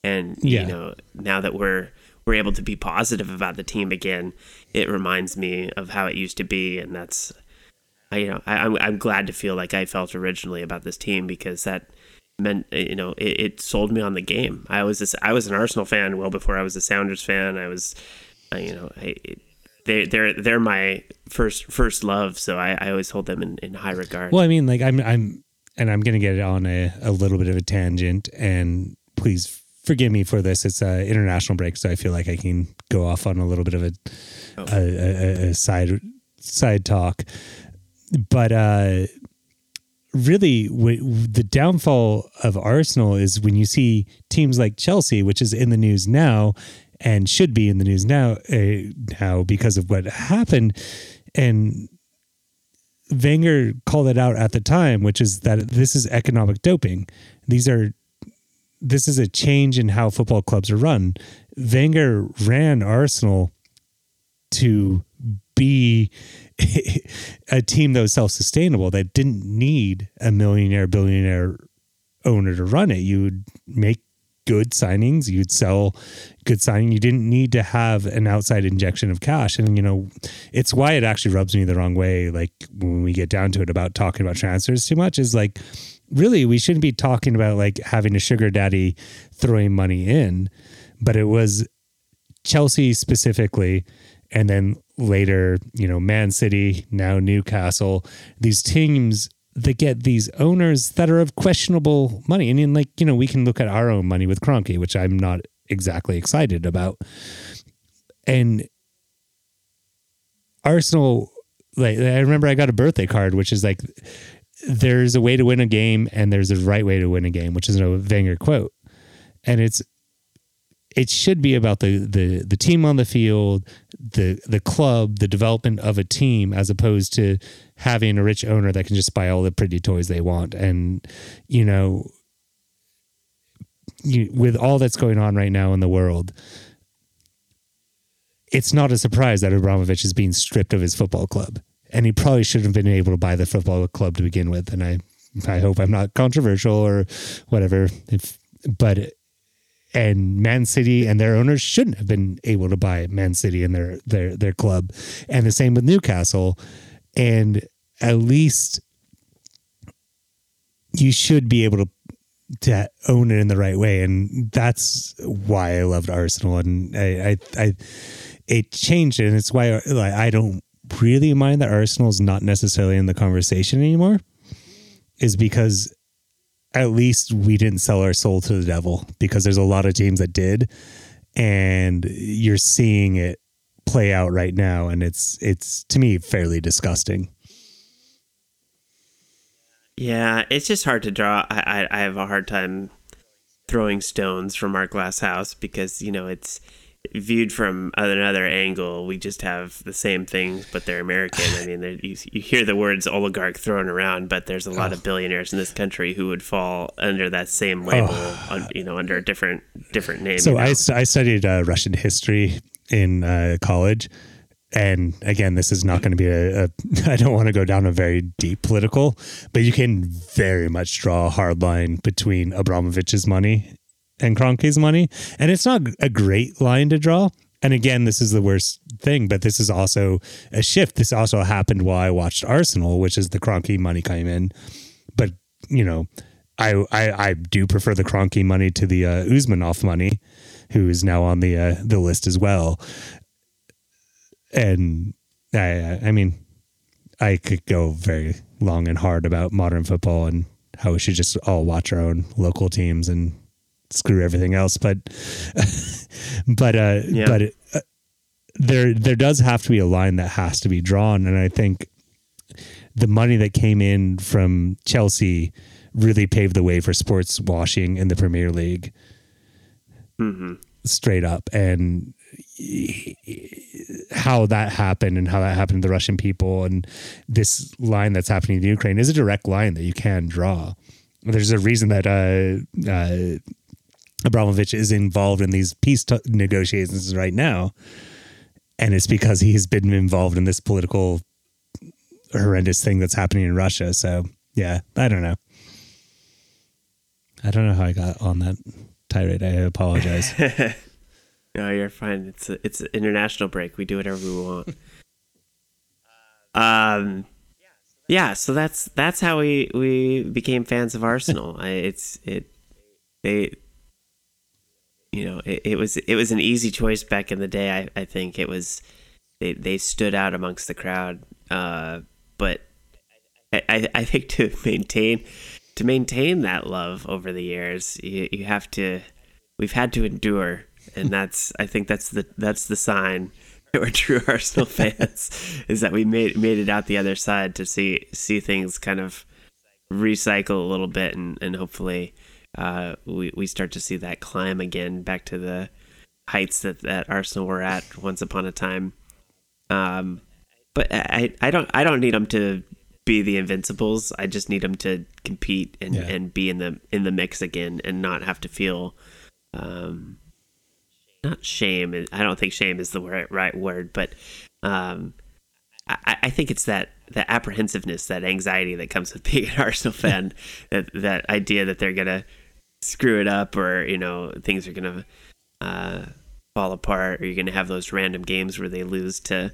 And yeah. you know, now that we're we're able to be positive about the team again, it reminds me of how it used to be, and that's I, you know I, am I'm, I'm glad to feel like I felt originally about this team because that meant you know it, it sold me on the game. I was this, I was an Arsenal fan well before I was a Sounders fan. I was you know I, it, they they're they're my first first love, so I, I always hold them in, in high regard. Well, I mean, like I'm I'm and I'm gonna get on a, a little bit of a tangent, and please forgive me for this. It's an international break, so I feel like I can go off on a little bit of a oh. a, a, a, side side talk. But uh, really, w- the downfall of Arsenal is when you see teams like Chelsea, which is in the news now, and should be in the news now uh, now because of what happened. And Wenger called it out at the time which is that this is economic doping. These are this is a change in how football clubs are run. Wenger ran Arsenal to be *laughs* a team that was self-sustainable that didn't need a millionaire billionaire owner to run it. You would make good signings. You'd sell good signing. You didn't need to have an outside injection of cash. And, you know, it's why it actually rubs me the wrong way. Like when we get down to it about talking about transfers too much is like, really, we shouldn't be talking about like having a sugar daddy throwing money in, but it was Chelsea specifically. And then later, you know, Man City, now Newcastle, these teams they get these owners that are of questionable money. And in like, you know, we can look at our own money with Kroenke, which I'm not exactly excited about. And Arsenal, like I remember I got a birthday card, which is like there's a way to win a game and there's a right way to win a game, which is a Wenger quote. And it's it should be about the the the team on the field, the the club, the development of a team, as opposed to having a rich owner that can just buy all the pretty toys they want. And you know, you, with all that's going on right now in the world, it's not a surprise that Abramovich is being stripped of his football club, and he probably shouldn't have been able to buy the football club to begin with. And I I hope I'm not controversial or whatever. If but and Man City and their owners shouldn't have been able to buy Man City and their their their club, and the same with Newcastle. And at least you should be able to to own it in the right way, and that's why I loved Arsenal, and I I, I it changed. It, and it's why like, I don't really mind that Arsenal is not necessarily in the conversation anymore, is because at least we didn't sell our soul to the devil because there's a lot of teams that did and you're seeing it play out right now, and it's it's to me fairly disgusting. Yeah, it's just hard to draw. I, I, I have a hard time throwing stones from our glass house because you know it's viewed from another angle, we just have the same things, but they're American. I mean, you, you hear the words oligarch thrown around, but there's a lot oh. of billionaires in this country who would fall under that same label, oh. you know, under a different different name. So you know? I, I studied uh, Russian history in uh, college. And again, this is not going to be a, a. *laughs* I don't want to go down a very deep political, but you can very much draw a hard line between Abramovich's money and Kroenke's money. And it's not a great line to draw. And again, this is the worst thing, but this is also a shift. This also happened while I watched Arsenal, which is the Kroenke money came in. But, you know, I, I, I do prefer the Kroenke money to the uh, Usmanov money, who is now on the uh, the list as well. And I, I mean, I could go very long and hard about modern football and how we should just all watch our own local teams and screw everything else. But *laughs* but uh, yeah. but uh, there there does have to be a line that has to be drawn, and I think the money that came in from Chelsea really paved the way for sports washing in the Premier League. Mm-hmm. Straight up, and how that happened and how that happened to the Russian people and this line that's happening in Ukraine is a direct line that you can draw. There's a reason that uh, uh, Abramovich is involved in these peace t- negotiations right now. And it's because he's been involved in this political horrendous thing that's happening in Russia. So, yeah, I don't know. I don't know how I got on that tirade. I apologize. *laughs* no, you're fine. It's a, it's an international break. We do whatever we want. *laughs* um, yeah. So that's that's how we we became fans of Arsenal. I, it's it they you know, it, it, was it was an easy choice back in the day. I, I think it was they they stood out amongst the crowd. Uh, but I, I think to *laughs* maintain to maintain that love over the years, you, you have to we've had to endure, and that's I think that's the that's the sign *laughs* that we're true *laughs* Arsenal fans is that we made made it out the other side to see see things kind of recycle a little bit and, and hopefully uh, we we start to see that climb again back to the heights that, that Arsenal were at once upon a time. Um, but I, I don't I don't need them to be the invincibles. I just need them to compete and, yeah. and be in the in the mix again and not have to feel um, not shame. I don't think shame is the right, right word, but um, I, I think it's that that apprehensiveness, that anxiety that comes with being an *laughs* Arsenal fan, that that idea that they're gonna screw it up or you know things are gonna uh, fall apart or you're gonna have those random games where they lose to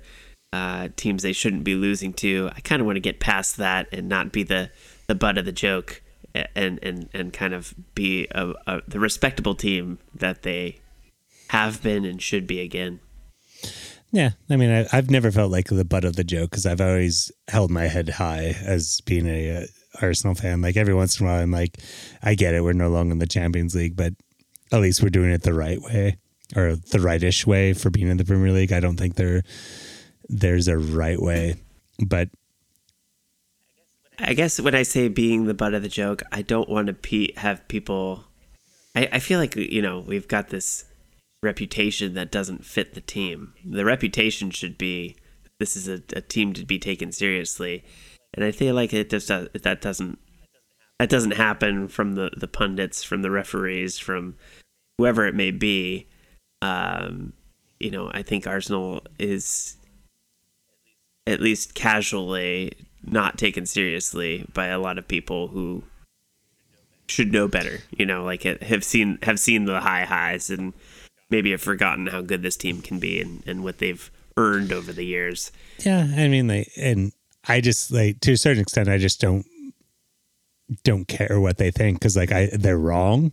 uh, teams they shouldn't be losing to. I kind of want to get past that and not be the the butt of the joke and and and kind of be a, a, the respectable team that they have been and should be again. Yeah, I mean, I, have never felt like the butt of the joke because I've always held my head high as being a, Arsenal fan. Like every once in a while, I'm like, I get it. We're no longer in the Champions League, but at least we're doing it the right way or the rightish way for being in the Premier League. I don't think there there's a right way, but I guess when I say being the butt of the joke, I don't want to pe- have people. I, I feel like you know we've got this reputation that doesn't fit the team. The reputation should be this is a, a team to be taken seriously and I feel like it just does, that doesn't that doesn't happen from the the pundits, from the referees, from whoever it may be. Um, you know, I think Arsenal is at least casually not taken seriously by a lot of people who should know better. You know, like have seen have seen the high highs and maybe have forgotten how good this team can be and, and what they've earned over the years. Yeah, I mean, they and I just like to a certain extent, I just don't don't care what they think because like I they're wrong.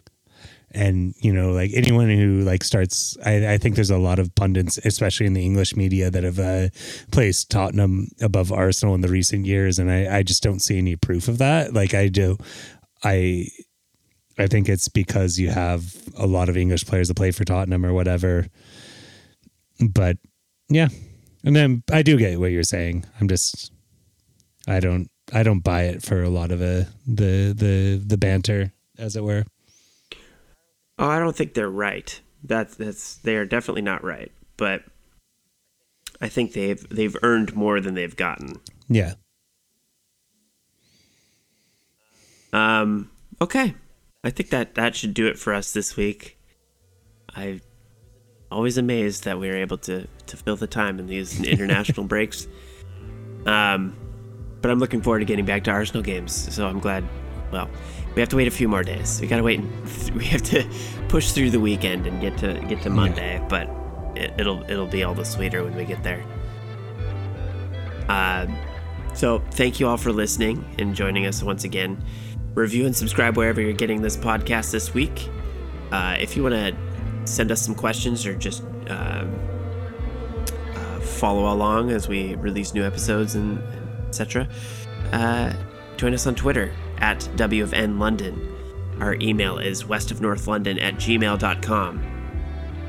And you know, like anyone who like starts, I, I think there's a lot of pundits, especially in the English media, that have uh, placed Tottenham above Arsenal in the recent years, and I, I just don't see any proof of that. Like I do, I I think it's because you have a lot of English players that play for Tottenham or whatever. But yeah. And then I do get what you're saying. I'm just I don't I don't buy it for a lot of a, uh, the the the banter, as it were. Oh, I don't think they're right. That's that's they are definitely not right. But I think they've they've earned more than they've gotten. Yeah. Um. Okay. I think that that should do it for us this week. I'm always amazed that we are able to to fill the time in these international *laughs* breaks. Um, but I'm looking forward to getting back to Arsenal games. So I'm glad. Well, we have to wait a few more days. We gotta wait. And, *laughs* we have to push through the weekend and get to get to Monday. Yeah. But it, will it'll be all the sweeter when we get there. Uh, so thank you all for listening and joining us once again. Review and subscribe wherever you're getting this podcast this week. Uh, if you want to send us some questions or just uh, uh, follow along as we release new episodes and etc., uh, join us on Twitter at WFN London. Our email is westofnorthlondon at gmail.com.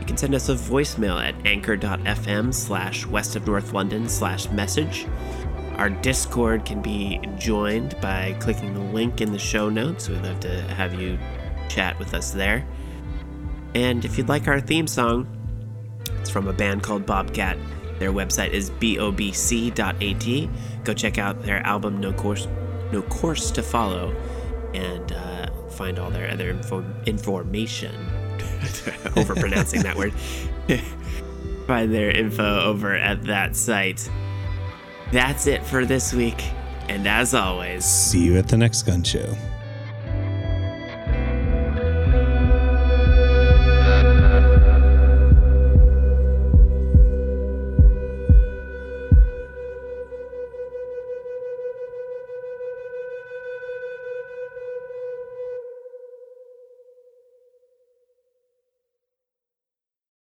You can send us a voicemail at anchor.fm slash west of North London slash message. Our Discord can be joined by clicking the link in the show notes. We'd love to have you chat with us there. And if you'd like our theme song, it's from a band called Bobcat. Their website is bobc.at. Go check out their album No Course, no Course to Follow and uh, find all their other info- information. *laughs* Overpronouncing that word. *laughs* find their info over at that site. That's it for this week. And as always, see you at the next gun show.